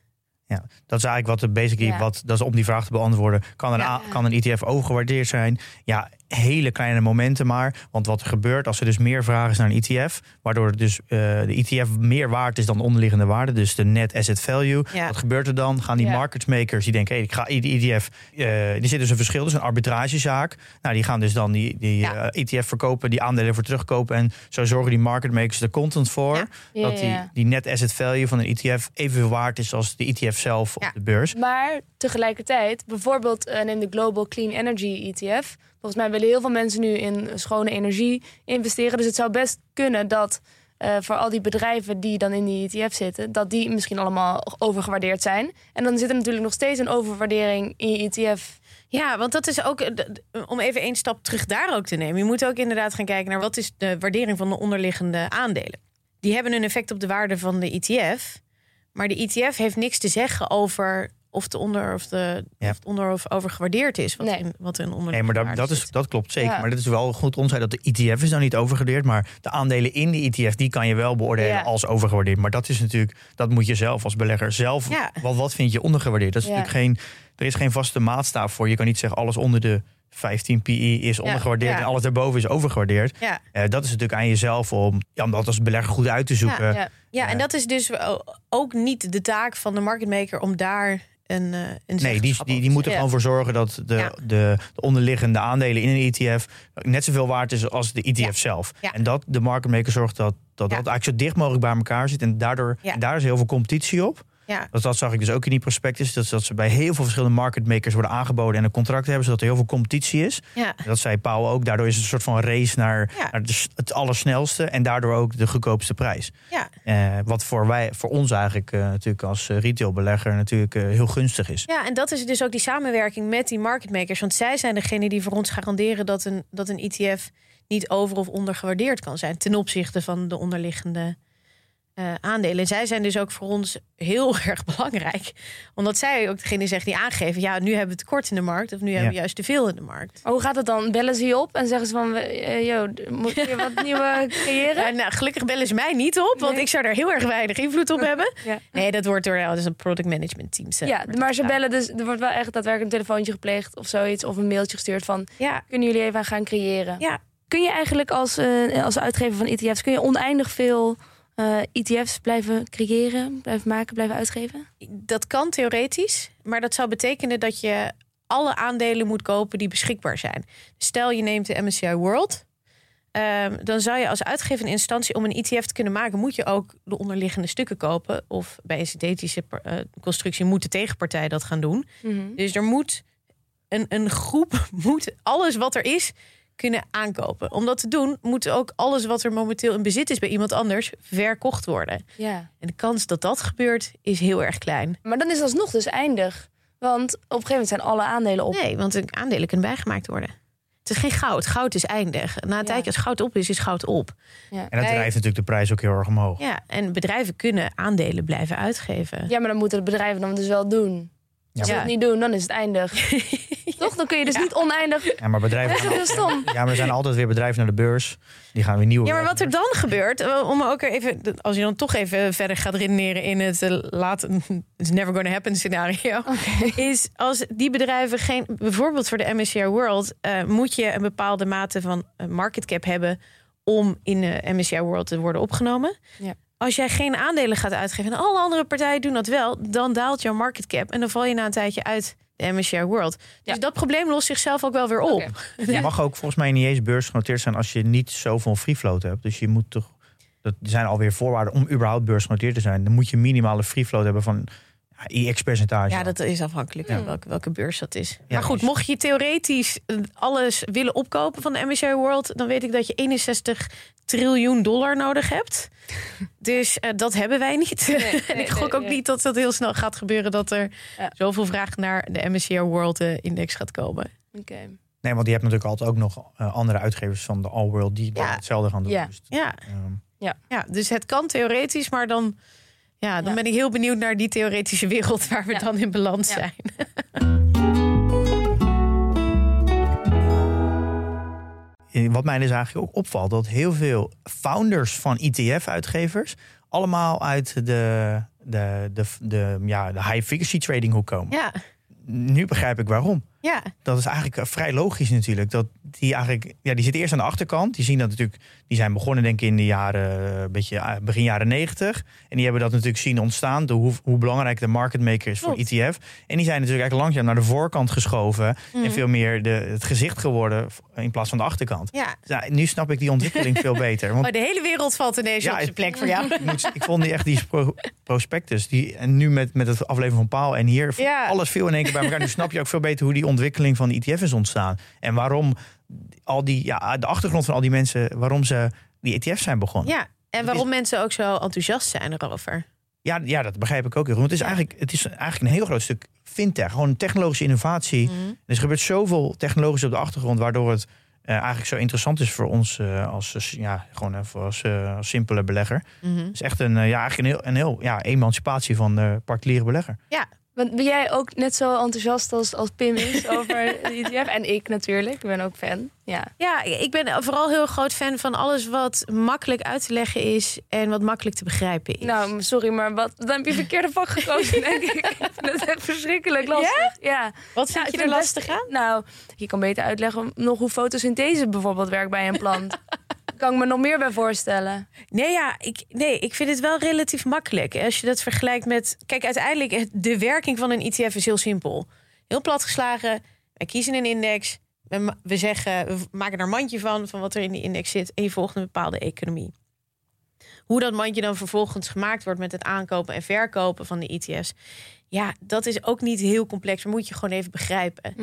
Ja, dat is eigenlijk wat de Ja. wat, dat is om die vraag te beantwoorden. Kan een, Ja. A- kan een ETF overgewaardeerd zijn? Ja, hele kleine momenten maar. Want wat er gebeurt als er dus meer vraag is naar een ETF, waardoor dus eh, de ETF meer waard is dan de onderliggende waarde, dus de net asset value. Ja. Wat gebeurt er dan? Gaan die Ja. market makers die denken, hey, ik ga die ETF, eh er zit dus een verschil, dus een arbitragezaak. Nou, die gaan dus dan die, die Ja. eh, ETF verkopen, die aandelen voor terugkopen en zo zorgen die market makers er content voor. Dat die, die net asset value van een ETF evenveel waard is als de ETF zelf op de beurs. Maar tegelijkertijd, bijvoorbeeld neem de Global Clean Energy ETF. Volgens mij willen heel veel mensen nu in schone energie investeren. Dus het zou best kunnen dat eh, voor al die bedrijven die dan in die ETF zitten, dat die misschien allemaal overgewaardeerd zijn. En dan zit er natuurlijk nog steeds een overwaardering in je ETF. Ja, want dat is ook, eh, om even één stap terug daar ook te nemen. Je moet ook inderdaad gaan kijken naar wat is de waardering van de onderliggende aandelen. Die hebben een effect op de waarde van de ETF. Maar de ETF heeft niks te zeggen over of de onder of de Ja. of onder of overgewaardeerd is. Wat, Nee. in, wat een onderliggende Nee, maar dat, dat, is, dat klopt zeker. Ja. Maar dat is wel goed onderscheid dat de ETF is dan niet overgewaardeerd. Maar de aandelen in de ETF, die kan je wel beoordelen Ja. als overgewaardeerd. Maar dat is natuurlijk, dat moet je zelf als belegger zelf. Ja. Wat, wat vind je ondergewaardeerd? Dat is Ja. natuurlijk geen, er is geen vaste maatstaaf voor. Je kan niet zeggen alles onder de 15 PI is ondergewaardeerd ja. en alles daarboven is overgewaardeerd. Ja. Eh, dat is natuurlijk aan jezelf om, ja, om dat als belegger goed uit te zoeken. Ja. Ja, en dat is dus ook niet de taak van de market maker om daar een, eh, een Nee, die, die, die moeten Ja. gewoon voor zorgen dat de, Ja. de, de onderliggende aandelen in een ETF net zoveel waard is als de ETF Ja. zelf. Ja. En dat de market maker zorgt dat dat, Ja. dat eigenlijk zo dicht mogelijk bij elkaar zit. En daardoor Ja. en daar is heel veel competitie op. Ja. Dat, dat zag ik dus ook in die prospectus. Dat, dat ze bij heel veel verschillende market makers worden aangeboden en een contract hebben, zodat er heel veel competitie is. Ja. Dat zei Pauw ook. Daardoor is het een soort van race naar, Ja. naar de het allersnelste en daardoor ook de goedkoopste prijs. Ja. Eh, wat voor, wij, voor ons eigenlijk eh, natuurlijk als eh, retailbelegger natuurlijk heel gunstig is. Ja, en dat is dus ook die samenwerking met die market makers. Want zij zijn degene die voor ons garanderen dat een, dat een ETF niet over of ondergewaardeerd kan zijn ten opzichte van de onderliggende eh, aandelen. En zij zijn dus ook voor ons heel erg belangrijk. Omdat zij ook degene zijn die aangeven: ja, nu hebben we tekort in de markt of nu hebben we juist te veel in de markt. Maar hoe gaat het dan? Bellen ze je op en zeggen ze van... eh, yo, moet je wat nieuwe creëren? Ja, nou, gelukkig bellen ze mij niet op, want Nee. ik zou daar heel erg weinig invloed op hebben. Ja. Nee, dat wordt door dat is een product management team. Ja, maar ze bellen dus... Er wordt wel echt daadwerkelijk een telefoontje gepleegd of zoiets. Of een mailtje gestuurd van... Ja, Kunnen jullie even aan gaan creëren? ja. Kun je eigenlijk als, eh, als uitgever van ETF's... kun je oneindig veel eh, ETF's blijven creëren, blijven maken, blijven uitgeven? Dat kan theoretisch, maar dat zou betekenen dat je alle aandelen moet kopen die beschikbaar zijn. Stel je neemt de MSCI World, ehm, dan zou je als uitgever in instantie om een ETF te kunnen maken, moet je ook de onderliggende stukken kopen. Of bij een synthetische eh, constructie moet de tegenpartij dat gaan doen. Dus er moet een, een groep moet alles wat er is kunnen aankopen. Om dat te doen, moet ook alles wat er momenteel in bezit is bij iemand anders verkocht worden. Ja. En de kans dat dat gebeurt is heel erg klein. Maar dan is alsnog dus eindig. Want op een gegeven moment zijn alle aandelen op. Nee, want de aandelen kunnen bijgemaakt worden. Het is geen goud. Goud is eindig. Na een Ja. tijdje als goud op is, is goud op. Ja. En dat Wij- drijft natuurlijk de prijs ook heel erg omhoog. Ja, en bedrijven kunnen aandelen blijven uitgeven. ja, maar dan moeten de bedrijven dan dus wel doen. Als Ja. het niet doen, dan is het eindig. Toch? Dan kun je dus niet oneindig... Ja, maar bedrijven. Dat is heel stom. Ja, maar er zijn altijd weer bedrijven naar de beurs. Die gaan weer nieuwe. Ja, maar wat er dan gebeurt, eh, om ook even, als je dan toch even verder gaat redeneren in het eh, laat, it's never gonna happen scenario, is als die bedrijven geen, bijvoorbeeld voor de MSCI World, eh, moet je een bepaalde mate van market cap hebben om in de MSCI World te worden opgenomen. Ja. Als jij geen aandelen gaat uitgeven en alle andere partijen doen dat wel, dan daalt jouw market cap en dan val je na een tijdje uit de MSCI World. Dus Ja. dat probleem lost zichzelf ook wel weer op. Je mag ook volgens mij niet eens beursgenoteerd zijn als je niet zoveel free float hebt. Dus je moet toch. Dat zijn alweer voorwaarden om überhaupt beursgenoteerd te zijn. Dan moet je minimale free float hebben van ja, IX percentage. Ja, dat is afhankelijk van welke, welke beurs dat is. Ja, maar goed, mocht je theoretisch eh, alles willen opkopen van de MSCI World, dan weet ik dat je 61 triljoen dollar nodig hebt. Dus eh, dat hebben wij niet. en nee, ik gok nee, ook ja. niet dat dat heel snel gaat gebeuren dat er Ja. zoveel vraag naar de MSCI World eh, index gaat komen. Oké. Nee, want je hebt natuurlijk altijd ook nog andere uitgevers van de All World die Ja. hetzelfde gaan doen. Ja. Dus, Ja, ehm, ja dus het kan theoretisch, maar dan, ja, dan Ja. ben ik heel benieuwd naar die theoretische wereld waar we Ja. dan in balans Ja. zijn. wat mij dus eigenlijk ook opvalt, dat heel veel founders van ETF-uitgevers allemaal uit de, de, de, de, ja, de high frequency trading hoek komen. Ja, Nu begrijp ik waarom. Ja. Dat is eigenlijk eh, vrij logisch natuurlijk. Dat die eigenlijk, ja, die zitten eerst aan de achterkant. Die zien dat natuurlijk, die zijn begonnen denk ik in de jaren, eh, een beetje eh, begin jaren negentig. En die hebben dat natuurlijk zien ontstaan, door hoe, hoe belangrijk de market maker is voor Klopt. ETF. En die zijn natuurlijk eigenlijk langzaam naar de voorkant geschoven Mhm. en veel meer de, het gezicht geworden in plaats van de achterkant. ja. Ja, nu snap ik die ontwikkeling veel beter. Want Oh, de hele wereld valt ineens Ja, op zijn plek voor jou. ik, vond die echt die pro- prospectus. Die, en nu met, met het afleveren van Paal en hier Ja. alles veel in één keer bij elkaar. Nu snap je ook veel beter hoe die ontwikkeling van die ETF is ontstaan. En waarom al die, ja, de achtergrond van al die mensen, waarom ze die ETF's zijn begonnen. Ja, en waarom mensen ook zo enthousiast zijn erover. Ja, ja, dat begrijp ik ook heel goed. Het is, eigenlijk, het is eigenlijk een heel groot stuk fintech. Gewoon technologische innovatie. Mhm. Er gebeurt zoveel technologisch op de achtergrond, waardoor het eh, eigenlijk zo interessant is voor ons eh, als, eh, ja, gewoon even als, als simpele belegger. Mhm. Het is echt een, ja, eigenlijk een heel, een heel ja, emancipatie van de particuliere belegger. Want ben jij ook net zo enthousiast als, als Pim is over ETF? En ik natuurlijk, ik ben ook fan. Ja. Ja, ik ben vooral heel groot fan van alles wat makkelijk uit te leggen is en wat makkelijk te begrijpen is. Nou, sorry, maar wat, dan heb je verkeerde vak gekozen, denk ik. Vind het echt verschrikkelijk lastig. Ja? wat Ja, vind ik je er lastig best- aan? Nou, je kan beter uitleggen nog hoe fotosynthese bijvoorbeeld werkt bij een plant. Kan ik me nog meer bij voorstellen. Nee, ja, ik, nee, ik vind het wel relatief makkelijk. Als je dat vergelijkt met. Kijk, uiteindelijk, de werking van een ETF is heel simpel. Heel plat geslagen. Wij kiezen een index. We, we zeggen, we maken er een mandje van, van wat er in die index zit. En je volgt een bepaalde economie. Hoe dat mandje dan vervolgens gemaakt wordt met het aankopen en verkopen van de ETF's. Ja, dat is ook niet heel complex. Maar moet je gewoon even begrijpen.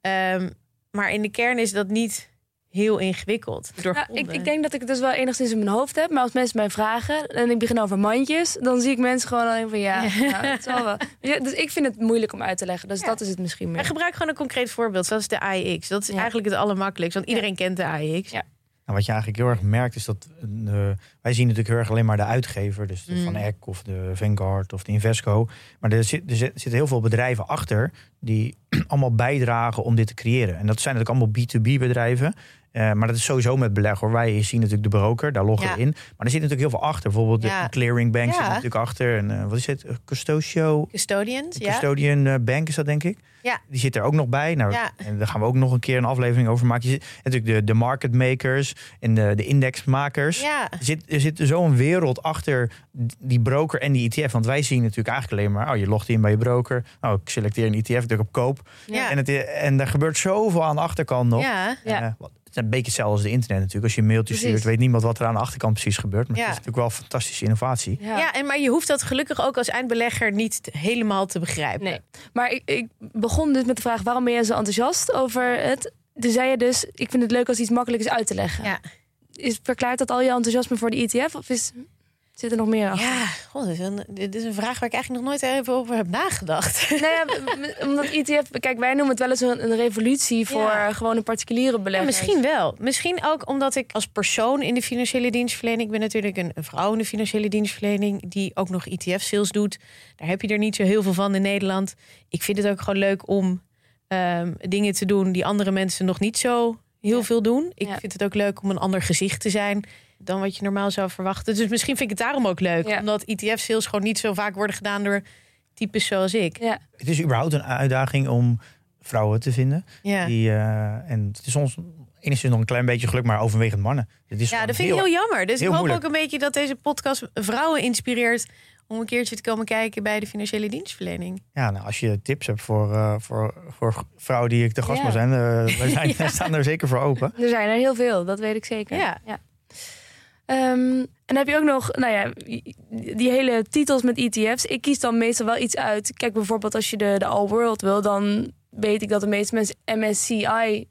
Ehm, maar in de kern is dat niet heel ingewikkeld. Nou, ik, ik denk dat ik het dus wel enigszins in mijn hoofd heb. Maar als mensen mij vragen en ik begin over mandjes... dan zie ik mensen gewoon alleen van ja, nou, het zal wel. Ja, dus ik vind het moeilijk om uit te leggen. Dus Ja. dat is het misschien En meer. gebruik gewoon een concreet voorbeeld, zoals de AIX. Dat is Ja. eigenlijk het allermakkelijkst, want iedereen kent de AIX. Ja. Nou, wat je eigenlijk heel erg merkt is dat eh, wij zien natuurlijk heel erg alleen maar de uitgever, dus de Mm. Van Eck of de Vanguard of de Invesco. Maar er, zit, er zit- zitten heel veel bedrijven achter die allemaal bijdragen om dit te creëren. En dat zijn natuurlijk allemaal B2B bedrijven. Eh, maar dat is sowieso met beleg hoor. Wij zien natuurlijk de broker, daar loggen Ja. we in. Maar er zit natuurlijk heel veel achter. Bijvoorbeeld Ja. de clearing bank Ja. zit natuurlijk achter. En eh, wat is het? Custotio, Custodians, ja. Custodian eh, Bank is dat denk ik. Ja. Die zit er ook nog bij. Nou, Ja. En daar gaan we ook nog een keer een aflevering over maken. Je zit, natuurlijk de, de market makers en de, de indexmakers. Ja, Er zit, er zit zo'n wereld achter die broker en die ETF. Want wij zien natuurlijk eigenlijk alleen maar... oh, je logt in bij je broker. Oh, ik selecteer een ETF, ik druk op koop. ja. En, het, en er gebeurt zoveel aan de achterkant nog. ja. Ja. Eh, is een beetje hetzelfde als de internet natuurlijk. Als je een mailtje Precies. stuurt, weet niemand wat er aan de achterkant precies gebeurt. Maar Ja. het is natuurlijk wel fantastische innovatie. Ja. Ja, en maar je hoeft dat gelukkig ook als eindbelegger niet helemaal te begrijpen. Nee. Maar ik, ik begon dus met de vraag: waarom ben je zo enthousiast over het? Toen zei je dus: ik vind het leuk als iets makkelijk is uit te leggen. Ja. Is, verklaart dat al je enthousiasme voor de ETF? Of is, zit er nog meer achter? Ja, god, dit, is een, dit is een vraag waar ik eigenlijk nog nooit even over heb nagedacht. Nou ja, omdat ETF, kijk, wij noemen het wel eens een, een revolutie voor Ja. gewone particuliere Ja, beleggers. misschien wel. Misschien ook omdat ik als persoon in de financiële dienstverlening... ik ben natuurlijk een, een vrouw in de financiële dienstverlening... die ook nog ETF-sales doet. Daar heb je er niet zo heel veel van in Nederland. Ik vind het ook gewoon leuk om ehm, dingen te doen... die andere mensen nog niet zo heel Ja. veel doen. Ik Ja. vind het ook leuk om een ander gezicht te zijn... dan wat je normaal zou verwachten. Dus misschien vind ik het daarom ook leuk. Ja. Omdat ETF-sales gewoon niet zo vaak worden gedaan... door types zoals ik. Ja, Het is überhaupt een uitdaging om vrouwen te vinden. Ja. Die, eh, en het is soms enigszins nog een klein beetje geluk, maar overwegend mannen. Het is Ja, dat vind ik heel jammer. Dus heel ik hoop moeilijk. ook een beetje dat deze podcast vrouwen inspireert om een keertje te komen kijken bij de financiële dienstverlening. Ja, nou, als je tips hebt voor, eh, voor, voor vrouwen die ik te gast Ja. mag zijn, eh, wij, zijn staan er zeker voor open. er zijn er heel veel, dat weet ik zeker. Ja. Ehm, en heb je ook nog, nou ja, die hele titels met ETF's. Ik kies dan meestal wel iets uit. Kijk, bijvoorbeeld als je de, de All World wil, dan weet ik dat de meeste mensen MSCI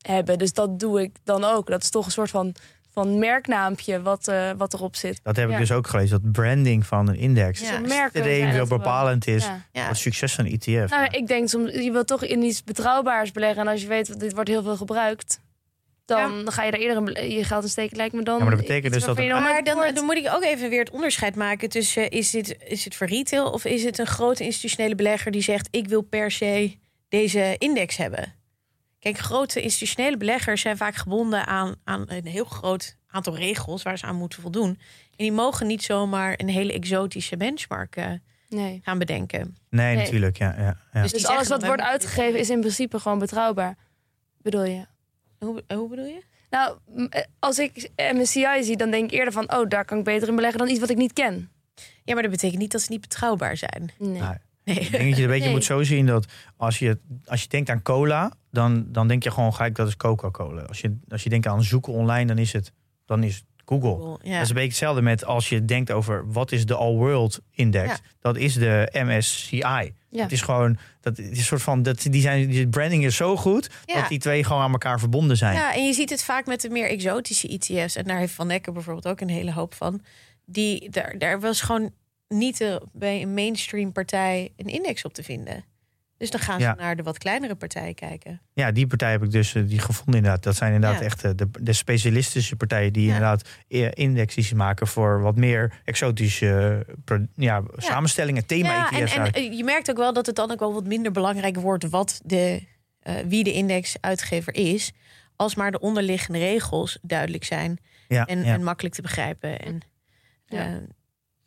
hebben. Dus dat doe ik dan ook. Dat is toch een soort van, van merknaampje wat, eh, wat erop zit. Dat heb ik dus ook gelezen, dat branding van een index Ja. Extreem veel gewoon. bepalend is Ja. Voor het succes van een ETF. Nou, ik denk soms, je wilt toch in iets betrouwbaars beleggen. En als je weet, dat dit wordt heel veel gebruikt. Dan ga je daar eerder je geld in steken, lijkt me dan. Ja, maar dat betekent dus dat het- nog Maar dan, dan moet ik ook even weer het onderscheid maken tussen is dit, is dit voor retail of is het een grote institutionele belegger die zegt ik wil per se deze index hebben. Kijk, grote institutionele beleggers zijn vaak gebonden aan, aan een heel groot aantal regels waar ze aan moeten voldoen. En die mogen niet zomaar een hele exotische benchmark eh, Nee. gaan bedenken. nee, nee. natuurlijk. Ja, ja, ja. Dus Dus alles wat dan, wordt uitgegeven is in principe gewoon betrouwbaar. Bedoel je? Hoe, hoe bedoel je? Nou, eh, als ik MSCI zie, dan denk ik eerder van... oh, daar kan ik beter in beleggen dan iets wat ik niet ken. Ja, maar dat betekent niet dat ze niet betrouwbaar zijn. Nee. Nou, Nee. Ik denk dat je een beetje Nee. moet zo zien dat als je, als je denkt aan cola, dan, dan denk je gewoon gelijk dat is Coca-Cola. Als je, als je denkt aan zoeken online, dan is het, dan is het Google. Ja. Dat is een beetje hetzelfde met als je denkt over wat is de All World Index. Ja. Dat is de MSCI. Ja. Het is gewoon, dat het is een soort van, dat, die, zijn, die branding is zo goed Ja. dat die twee gewoon aan elkaar verbonden zijn. Ja, en je ziet het vaak met de meer exotische ETF's. En daar heeft Van Necker bijvoorbeeld ook een hele hoop van. Die, daar, daar was gewoon niet bij een mainstream partij een index op te vinden. Dus dan gaan ze Ja. naar de wat kleinere partijen kijken. Ja, die partij heb ik dus eh, die gevonden inderdaad. Dat zijn inderdaad Ja. echt eh, de, de specialistische partijen die Ja. inderdaad eh, indexes maken voor wat meer exotische ja, samenstellingen, Ja, en, en je merkt ook wel dat het dan ook wel wat minder belangrijk wordt wat de, eh, wie de indexuitgever is. Als maar de onderliggende regels duidelijk zijn ja, en, ja. en makkelijk te begrijpen. En, Ja. eh,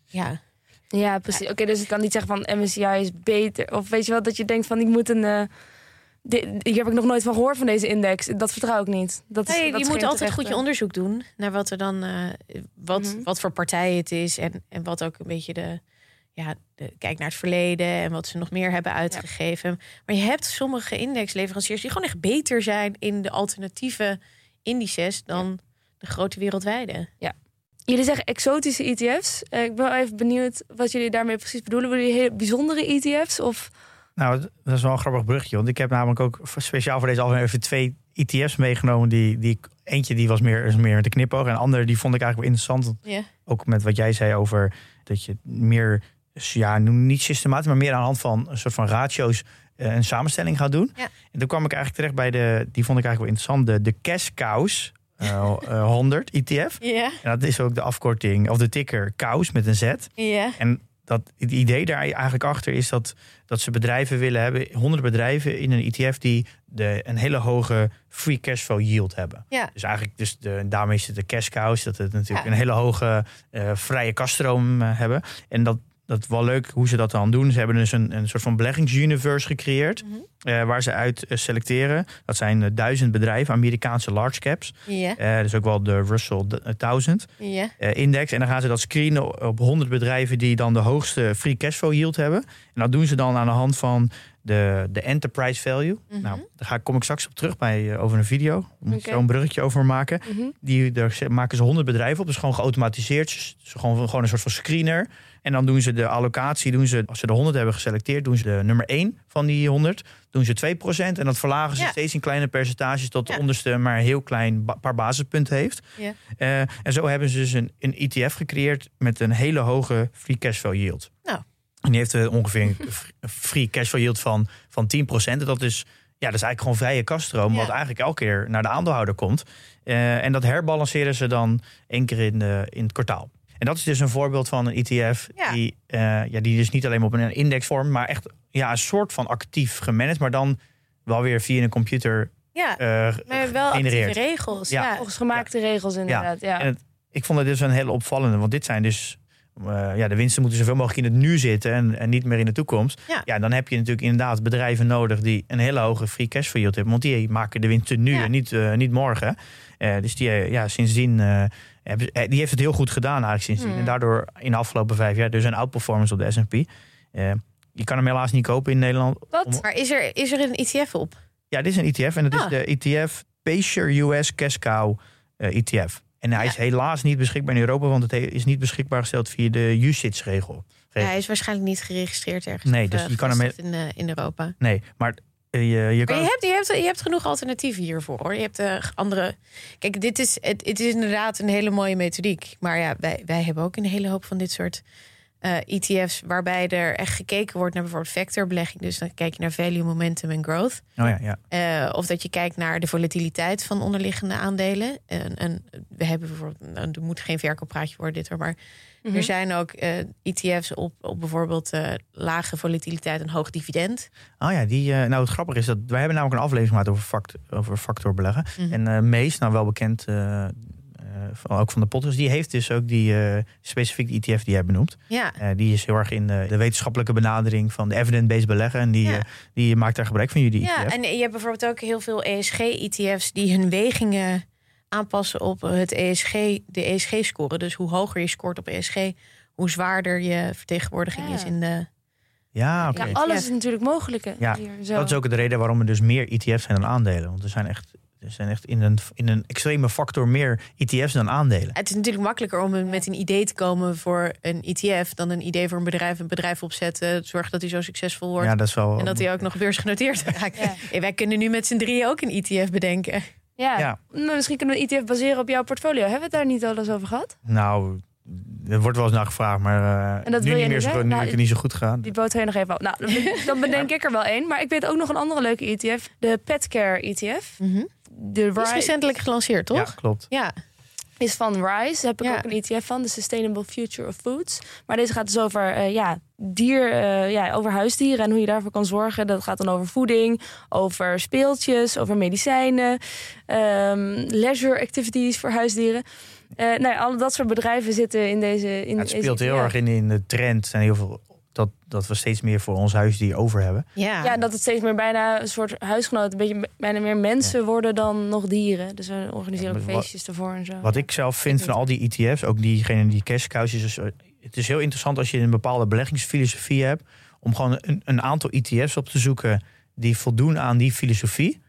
ja. Ja, precies. Oké, dus ik kan niet zeggen van MSCI is beter. Of weet je wel, dat je denkt van ik moet een, eh, Hier heb ik nog nooit van gehoord van deze index. Dat vertrouw ik niet. Dat is, Nee, dat je moet altijd goed je terechte. onderzoek doen naar wat er dan, eh, wat, Mhm. wat voor partij het is en, en wat ook een beetje de, ja, de, kijk naar het verleden en wat ze nog meer hebben uitgegeven. Maar je hebt sommige indexleveranciers die gewoon echt beter zijn in de alternatieve indices dan de grote wereldwijde. Jullie zeggen exotische ETF's. Eh, ik ben wel even benieuwd wat jullie daarmee precies bedoelen. Bedoelen jullie hele bijzondere ETF's? Of Nou, dat is wel een grappig brugje. Want ik heb namelijk ook speciaal voor deze aflevering even twee ETF's meegenomen. Die, die, eentje die was meer, is meer de knipoog. En de andere die vond ik eigenlijk wel interessant. Ook met wat jij zei over dat je meer, ja, niet systematisch, maar meer aan de hand van een soort van ratio's eh, een samenstelling gaat doen. Ja. En toen kwam ik eigenlijk terecht bij de, die vond ik eigenlijk wel interessant, de, de Cash Cows eh, 100 ETF. Ja, En dat is ook de afkorting, of de ticker Cows met een Z. ja. En dat, het idee daar eigenlijk achter is dat, dat ze bedrijven willen hebben, 100 bedrijven in een ETF die de, een hele hoge free cash flow yield hebben. Ja. Dus eigenlijk, dus de, daarmee is het de cash cows, dat het natuurlijk Ja. een hele hoge eh, vrije kaststroom eh, hebben. En dat, dat is wel leuk hoe ze dat dan doen. Ze hebben dus een, een soort van beleggingsuniverse gecreëerd, Mhm. eh, waar ze uit eh, selecteren. Dat zijn eh, duizend bedrijven, Amerikaanse large caps. Eh dus ook wel de Russell d- 1000 ja. eh, index. En dan gaan ze dat screenen op 100 bedrijven die dan de hoogste free cashflow yield hebben. En dat doen ze dan aan de hand van de, de enterprise value. Mhm. Nou, daar ga, kom ik straks op terug bij eh, over een video. Daar moet ik Oké. zo een bruggetje over maken. Mhm. Die, daar maken ze 100 bedrijven op. Dus gewoon geautomatiseerd. Dus gewoon, gewoon een soort van screener. En dan doen ze de allocatie. Doen ze, als ze de 100 hebben geselecteerd, doen ze de nummer 1 van die 100. Doen ze 2%. En dat verlagen ze Ja. steeds in kleine percentages. Tot de Ja. onderste maar een heel klein ba- paar basispunten heeft. Ja. Eh, en zo hebben ze dus een, een ETF gecreëerd met een hele hoge free cashflow yield. Nou. En die heeft eh, ongeveer een free cashflow yield van, van 10%. En dat is, ja, dat is eigenlijk gewoon vrije kaststroom, Ja. wat eigenlijk elke keer naar de aandeelhouder komt. Eh, en dat herbalanceren ze dan één keer in, de, in het kwartaal. En dat is dus een voorbeeld van een ETF Ja. die, eh, ja, die dus niet alleen op een indexvorm, maar echt ja, een soort van actief gemanaged, maar dan wel weer via een computer Ja, eh, maar wel actieve regels. Ja. Ja. volgens gemaakte regels inderdaad. Ja. En het- ik vond het dus een hele opvallende, want dit zijn dus. Eh, ja, de winsten moeten zoveel mogelijk in het nu zitten en, en niet meer in de toekomst. Ja. dan heb je natuurlijk inderdaad bedrijven nodig die een hele hoge free cash flow yield hebben. Want die maken de winsten nu Ja. en niet, eh, niet morgen. Eh, dus die, ja, sindsdien, die heeft het heel goed gedaan eigenlijk sindsdien. Hmm. En daardoor in de afgelopen vijf jaar dus een outperformance op de S&P. Je kan hem helaas niet kopen in Nederland. Wat? Om- Maar is er, is er een ETF op? ja, dit is een ETF en dat Ah. is de ETF Pacer US Cash Cow ETF. En hij Ja. is helaas niet beschikbaar in Europa, want het he- is niet beschikbaar gesteld via de UCITS-regel. Ja, hij is waarschijnlijk niet geregistreerd ergens. Nee, dus eh, je kan hem in, eh, in Europa. Nee, maar eh, je, je kan... Maar je hebt, je, hebt, je hebt genoeg alternatieven hiervoor hoor. Je hebt eh, andere. Kijk, dit is, het, het is inderdaad een hele mooie methodiek. Maar ja, wij, wij hebben ook een hele hoop van dit soort eh, ETF's. waarbij er echt gekeken wordt naar bijvoorbeeld vectorbelegging. Dus dan kijk je naar value, momentum en growth. Oh ja, ja. Eh, of dat je kijkt naar de volatiliteit van onderliggende aandelen. En, en we hebben bijvoorbeeld, nou, er moet geen verkooppraatje worden dit hoor, maar Mhm. er zijn ook eh, ETF's op, op bijvoorbeeld eh, lage volatiliteit en hoog dividend. Oh ja, die, eh, nou het grappige is dat wij hebben namelijk een aflevering gemaakt over, fact, over factorbeleggen. Mhm. En eh Mees, nou wel bekend, ook van de podcast, die heeft dus ook die eh specifiek die ETF die jij benoemt. Ja, Eh, die is heel erg in de, de wetenschappelijke benadering van de evidence-based beleggen. En die, Ja. eh, die maakt daar gebruik van jullie ja ETF. en je hebt bijvoorbeeld ook heel veel ESG-ETF's die hun wegingen aanpassen op het ESG, de ESG-score. Dus hoe hoger je scoort op ESG, hoe zwaarder je vertegenwoordiging Ja. is in de. Ja, alles is natuurlijk mogelijk. hè, Ja, hier, zo. Dat is ook de reden waarom er dus meer ETF's zijn dan aandelen. Want er zijn echt, er zijn echt in, een, in een extreme factor meer ETF's dan aandelen. Het is natuurlijk makkelijker om met een idee te komen voor een ETF dan een idee voor een bedrijf. Een bedrijf opzetten, zorgen dat hij zo succesvol wordt. Ja, dat is wel. En dat hij ook nog beursgenoteerd raakt. Ja. Wij kunnen nu met z'n drieën ook een ETF bedenken. Ja. Ja. Nou, Misschien kunnen we een ETF baseren op jouw portfolio. Hebben we het daar niet al eens over gehad? Nou, er wordt wel eens naar gevraagd, maar eh, En dat nu wil je niet meer zo, nu Nou, is het niet zo goed gegaan. Die boot je nog even op. Nou, dan- dan bedenk ik er wel één. Maar ik weet ook nog een andere leuke ETF. De Petcare ETF. De is recentelijk gelanceerd, toch? Ja, klopt. Ja. is van Rise. Daar heb ik Ja. ook een ETF van. De Sustainable Future of Foods. Maar deze gaat dus over, eh, ja, dier, eh, ja, over huisdieren en hoe je daarvoor kan zorgen. Dat gaat dan over voeding, over speeltjes, over medicijnen. ehm, leisure activities voor huisdieren. Eh nou ja, alle dat soort bedrijven zitten in deze... In Ja, het deze speelt heel ETF. erg in, in de trend. Er zijn heel veel dat, dat we steeds meer voor ons huisdier over hebben. Ja. Ja, dat het steeds meer bijna een soort huisgenoot, een beetje bijna meer mensen worden dan nog dieren. Dus we organiseren Ja, feestjes ervoor en zo. Wat ik zelf vind van al die ETF's, ook diegene die cash cows is. eh, het is heel interessant als je een bepaalde beleggingsfilosofie hebt. Om gewoon een, een aantal ETF's op te zoeken die voldoen aan die filosofie.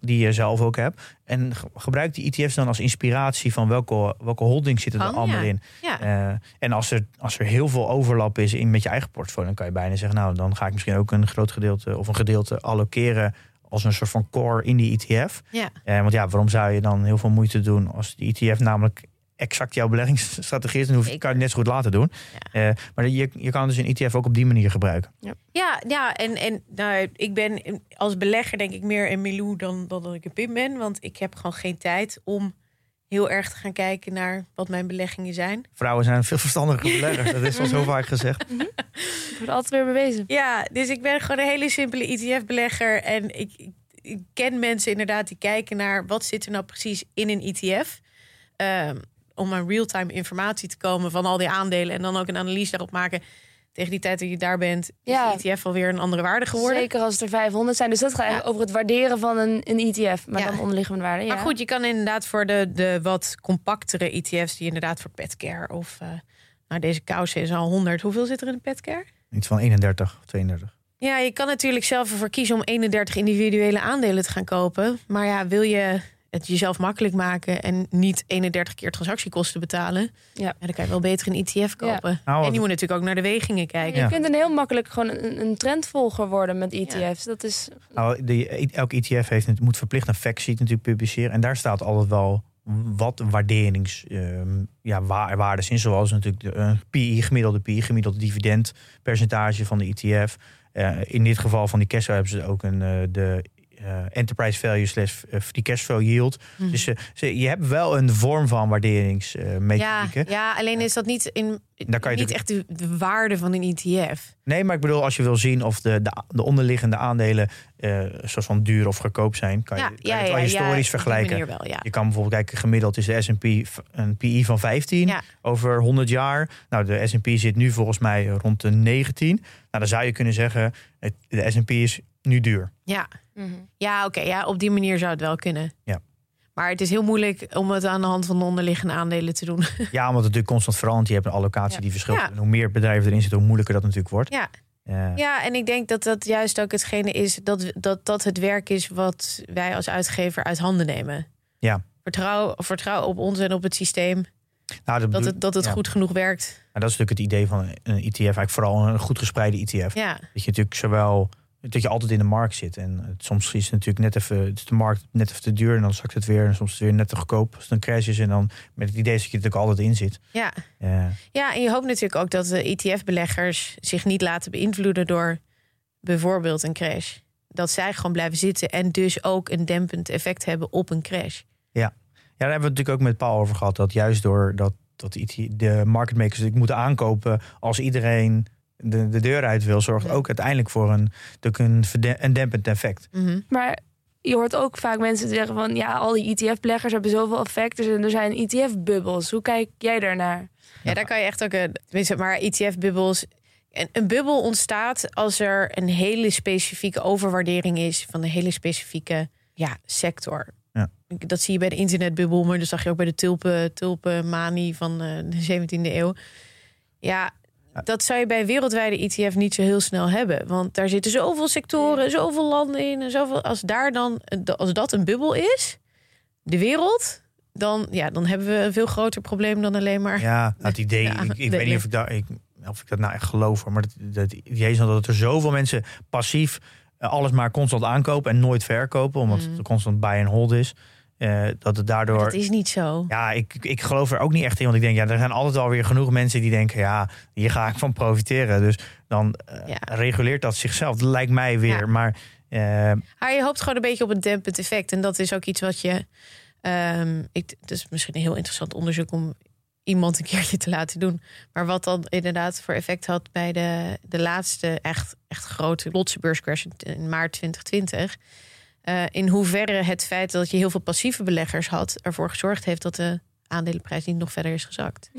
Die je zelf ook hebt. En ge- gebruik die ETF's dan als inspiratie van welke, welke holdings zitten er Kan, allemaal ja. in. Ja. Eh, en als er, als er heel veel overlap is in met je eigen portfolio, dan kan je bijna zeggen, nou, dan ga ik misschien ook een groot gedeelte of een gedeelte allokeren als een soort van core in die ETF. Ja. Eh, want ja, waarom zou je dan heel veel moeite doen als die ETF namelijk exact jouw beleggingsstrategie is, dan hoef kan je het net zo goed laten doen. Eh, maar je, je kan dus een ETF ook op die manier gebruiken. Ja, ja, en, en nou, ik ben als belegger denk ik meer een Milou dan, dan dat ik een Pim ben. Want ik heb gewoon geen tijd om heel erg te gaan kijken naar wat mijn beleggingen zijn. Vrouwen zijn veel verstandiger beleggers, dat is al zo vaak gezegd. Het wordt altijd weer bewezen. Ja, dus ik ben gewoon een hele simpele ETF-belegger. En ik, ik, ik ken mensen inderdaad die kijken naar wat zit er nou precies in een ETF. Ehm, om aan real-time informatie te komen van al die aandelen. En dan ook een analyse daarop maken. Tegen die tijd dat je daar bent, is Ja. de ETF alweer een andere waarde geworden. Zeker als het er 500 zijn. Dus dat gaat eigenlijk over het waarderen van een, een ETF. Maar Ja. dan onderliggende waarde. Ja. Maar goed, je kan inderdaad voor de, de wat compactere ETF's... die inderdaad voor petcare of... eh nou, deze kousen is al 100. Hoeveel zit er in een petcare? Iets van 31 of 32. Ja, je kan natuurlijk zelf ervoor kiezen om 31 individuele aandelen te gaan kopen. Maar ja, wil je het jezelf makkelijk maken en niet 31 keer transactiekosten betalen, Ja. dan kan je wel beter een ETF kopen. Nou, en je moet natuurlijk ook naar de wegingen kijken. Je kunt een heel makkelijk gewoon een, een trendvolger worden met ETF's. Dat is Nou, de, elk ETF heeft, het moet verplicht een factsheet natuurlijk publiceren. En daar staat altijd wel wat waarderings ehm, ja, waar, waardes in. Zoals natuurlijk de eh, PI, gemiddelde PI, gemiddelde dividendpercentage van de ETF. Eh, in dit geval van die cashflow hebben ze ook een, eh, de enterprise value slash eh, die cashflow yield. Mhm. Dus eh, je hebt wel een vorm van ja, waarderingsmethodieken. ja, alleen is dat niet, in, Daar kan je niet echt de, de waarde van een ETF. Nee, maar ik bedoel, als je wil zien of de, de, de onderliggende aandelen eh soort van duur of goedkoop zijn, kan je, Ja, kan ja, het wel ja, historisch ja, vergelijken. wel, ja. Je kan bijvoorbeeld kijken, gemiddeld is de S&P een PI van 15 Ja. over 100 jaar. Nou, de S&P zit nu volgens mij rond de 19. Nou, dan zou je kunnen zeggen, de S&P is nu duur. Ja, ja oké, ja, op die manier zou het wel kunnen. Ja. Maar het is heel moeilijk om het aan de hand van de onderliggende aandelen te doen. Ja, omdat het natuurlijk constant verandert. Je hebt een allocatie Ja. die verschilt. Ja. En hoe meer bedrijven erin zitten, hoe moeilijker dat natuurlijk wordt. Ja. Ja. Ja, en ik denk dat dat juist ook hetgene is dat, dat dat het werk is wat wij als uitgever uit handen nemen. Ja. Vertrouw, vertrouw op ons en op het systeem Nou, dat bedoel- het, dat het ja. goed genoeg werkt. Nou, dat is natuurlijk het idee van een een ETF. Eigenlijk vooral een goed gespreide ETF. Ja, Dat je natuurlijk zowel dat je altijd in de markt zit. En het- soms is het natuurlijk net even het is de markt net even te duur en dan zakt het weer. En soms is het weer net te goedkoop als het een crash is. En dan met het idee dat je er natuurlijk altijd in zit. ja. Ja, en je hoopt natuurlijk ook dat de ETF-beleggers zich niet laten beïnvloeden door bijvoorbeeld een crash. Dat zij gewoon blijven zitten en dus ook een dempend effect hebben op een crash. ja, daar hebben we het natuurlijk ook met Paul over gehad. Dat juist door dat, dat IT de market makers moeten aankopen als iedereen de, de deur uit wil, zorgt Ja. ook uiteindelijk voor een, natuurlijk een, een dempend effect. Mhm. Maar je hoort ook vaak mensen zeggen van... ja, al die ETF-beleggers hebben zoveel effect. Dus er zijn ETF-bubbels. Hoe kijk jij daarnaar? Ja, daar kan je echt ook een. Tenminste, maar ETF-bubbels. Een, een bubbel ontstaat als er een hele specifieke overwaardering is van een hele specifieke ja, sector. Ja. Dat zie je bij de internetbubbel, maar dat zag je ook bij de tulpen, tulpenmanie van eh, de 17e eeuw. Ja, Ja. Dat zou je bij wereldwijde ETF niet zo heel snel hebben. Want daar zitten zoveel sectoren, zoveel landen in. En zoveel, als, daar dan, als dat een bubbel is, de wereld, dan, ja, dan hebben we een veel groter probleem dan alleen maar. Ja, nou, het idee, Ja, ik, weet niet of ik, dat, ik, of ik dat nou echt geloof, maar het, het idee is dat er zoveel mensen passief eh, alles maar constant aankopen en nooit verkopen, omdat Mm. het constant buy and hold is. Eh, dat het daardoor. Maar dat is niet zo. Ja, ik, ik geloof er ook niet echt in. Want ik denk, ja, er zijn altijd wel weer genoeg mensen die denken, ja, hier ga ik van profiteren. Dus dan eh, Ja. reguleert dat zichzelf. Dat lijkt mij weer. Ja. Maar eh, Maar je hoopt gewoon een beetje op een dempend effect. En dat is ook iets wat je. ehm ik, het is misschien een heel interessant onderzoek om iemand een keertje te laten doen. Maar wat dan inderdaad voor effect had bij de, de laatste echt, echt grote Lotse beurscrash in maart 2020. Eh, in hoeverre het feit dat je heel veel passieve beleggers had, ervoor gezorgd heeft dat de aandelenprijs niet nog verder is gezakt.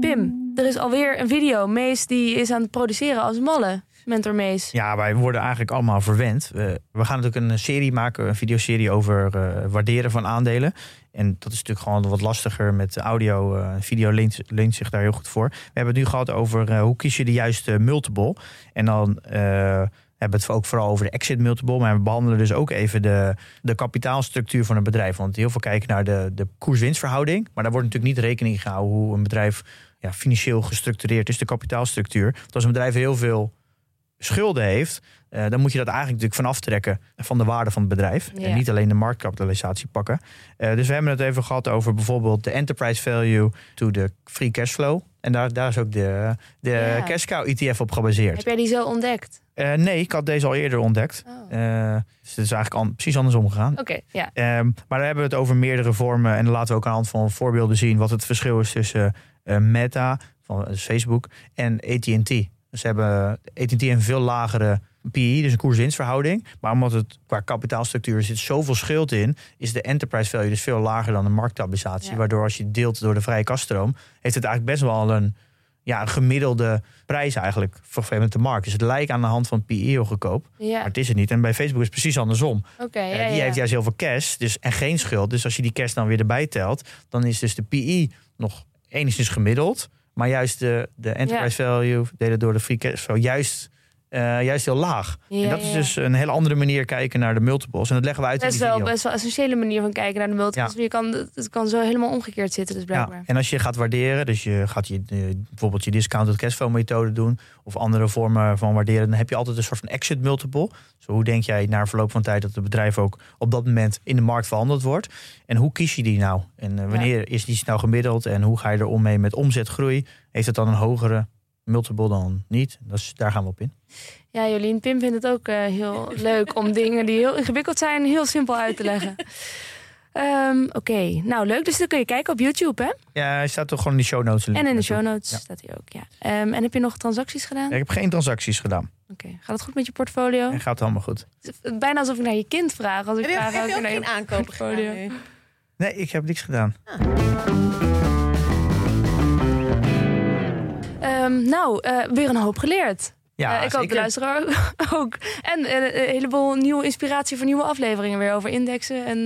Pim, er is alweer een video. Mees die is aan het produceren als malle. Mentor Mees. Ja, wij worden eigenlijk allemaal verwend. Eh, we gaan natuurlijk een serie maken, een videoserie over uh, waarderen van aandelen. En dat is natuurlijk gewoon wat lastiger met audio. Uh, video leent, zich daar heel goed voor. We hebben het nu gehad over uh, hoe kies je de juiste multiple. En dan hebben het ook vooral over de exit multiple. Maar we behandelen dus ook even de, de kapitaalstructuur van een bedrijf. Want heel veel kijken naar de, de koers-winstverhouding. Maar daar wordt natuurlijk niet rekening gehouden hoe een bedrijf ja, financieel gestructureerd is, de kapitaalstructuur. Dat als een bedrijf heel veel schulden heeft, uh, dan moet je dat eigenlijk natuurlijk van aftrekken van de waarde van het bedrijf. En niet alleen de marktkapitalisatie pakken. Uh, dus we hebben het even gehad over bijvoorbeeld de enterprise value to de free cash flow. En daar, daar is ook de, de ja. cash cow ETF op gebaseerd. Heb jij die zo ontdekt? Uh, nee, ik had deze al eerder ontdekt. Oh. dus het is eigenlijk an precies andersom gegaan. Oké, okay, ja. Ehm, maar dan hebben we het over meerdere vormen. En dan laten we ook aan de hand van voorbeelden zien wat het verschil is tussen Meta, van Facebook, en AT&T. Ze hebben AT&T een veel lagere PE, dus een koers-winstverhouding. Maar omdat het qua kapitaalstructuur zit zoveel schuld in, is de enterprise value dus veel lager dan de marktkapitalisatie. Waardoor als je deelt door de vrije kaststroom, heeft het eigenlijk best wel een, ja, een gemiddelde prijs eigenlijk voor met de markt. Dus het lijkt aan de hand van PE heel goedkoop, ja. maar het is het niet. En bij Facebook is het precies andersom. Okay, uh, die heeft juist heel veel cash dus, en geen schuld. Dus als je die cash dan weer erbij telt, dan is dus de PE nog enigszins gemiddeld. Maar juist de, de enterprise value, delen door de free cash flow, juist uh, juist heel laag. Ja, en dat is dus een hele andere manier kijken naar de multiples. En dat leggen we uit dat in die video. best wel een essentiële manier van kijken naar de multiples. Ja. Je kan, het kan zo helemaal omgekeerd zitten, dus blijkbaar. Ja. En als je gaat waarderen, dus je gaat je, bijvoorbeeld je discounted cashflow methode doen... of andere vormen van waarderen, dan heb je altijd een soort van exit multiple. Dus hoe denk jij na verloop van tijd dat het bedrijf ook op dat moment in de markt verhandeld wordt? En hoe kies je die nou? En uh, wanneer is die nou gemiddeld? En hoe ga je er om mee met omzetgroei? Heeft het dan een hogere multiple dan niet? Dat is, daar gaan we op in. Ja, Jolien, Pim vindt het ook uh, heel leuk om dingen die heel ingewikkeld zijn heel simpel uit te leggen. Um, Oké, okay. nou leuk. Dus dan kun je kijken op YouTube, hè? Ja, hij staat toch gewoon in de show notes. En in de show notes ja. staat hij ook, ja. Um, en heb je nog transacties gedaan? Ja, ik heb geen transacties gedaan. Oké, okay. gaat het goed met je portfolio? Gaat allemaal goed. Bijna alsof ik naar je kind vraag. Als ik heb vraag je, heb je ook naar je aankopen portfolio. Gedaan, nee, ik heb niks gedaan. Ah. Um, nou, uh, weer een hoop geleerd. Ja, uh, ik hoop de luisteraar ook. En uh, een heleboel nieuwe inspiratie voor nieuwe afleveringen weer over indexen en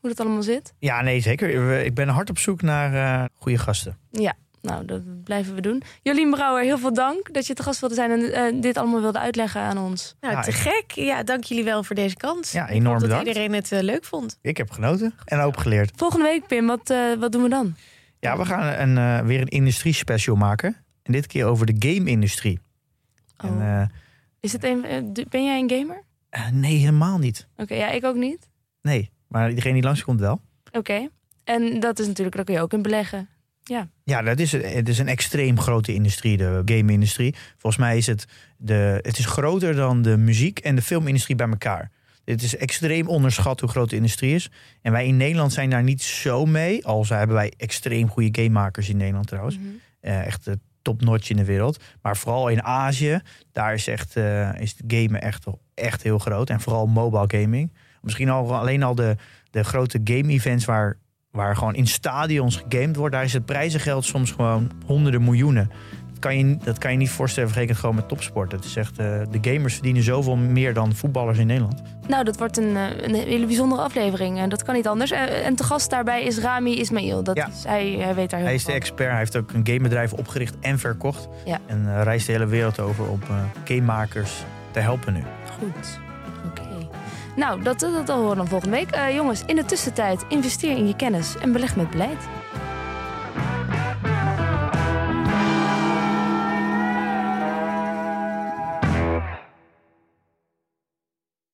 hoe dat allemaal zit. Ja, nee, zeker. Ik ben hard op zoek naar uh, goede gasten. Ja, nou, dat blijven we doen. Jolien Brouwer, heel veel dank dat je te gast wilde zijn en dit allemaal wilde uitleggen aan ons. Nou, te gek. Ja, dank jullie wel voor deze kans. Ja, enorm bedankt. Dat iedereen het leuk vond. Ik heb genoten en hoop geleerd. Volgende week, Pim, wat, wat doen we dan? Ja, we gaan een, weer een industrie special maken. En dit keer over de game-industrie. Oh. En, uh, is het een, ben jij een gamer? Uh, nee, helemaal niet. Oké, okay, ja, ik ook niet. Nee, maar iedereen die langskomt wel. Oké, okay. en dat is natuurlijk, daar kun je ook in beleggen. Ja, ja dat is, het is een extreem grote industrie, de game-industrie. Volgens mij is het, de, het is groter dan de muziek- en de filmindustrie bij elkaar. Het is extreem onderschat hoe groot de industrie is. En wij in Nederland zijn daar niet zo mee. Al hebben wij extreem goede gamemakers in Nederland trouwens. Mm -hmm. uh, echt topnotch in de wereld. Maar vooral in Azië, daar is, echt, uh, is het gamen echt, echt heel groot. En vooral mobile gaming. Misschien al, alleen al de, de grote game-events waar, waar gewoon in stadions gegamed wordt. Daar is het prijzengeld soms gewoon honderden miljoenen kan je, dat kan je niet voorstellen vergeleken gewoon met topsport. Het is echt, uh, de gamers verdienen zoveel meer dan voetballers in Nederland. Nou, dat wordt een, eh, een hele bijzondere aflevering. En dat kan niet anders. En te gast daarbij is Rami Ismail. Dat ja. is, hij, hij weet daar heel Hij is de expert. Hij heeft ook een gamebedrijf opgericht en verkocht. Ja. En uh, reist de hele wereld over om gamemakers te helpen nu. Goed. Nou, dat, dat, dat horen we dan volgende week. Uh, jongens, in de tussentijd investeer in je kennis en beleg met beleid.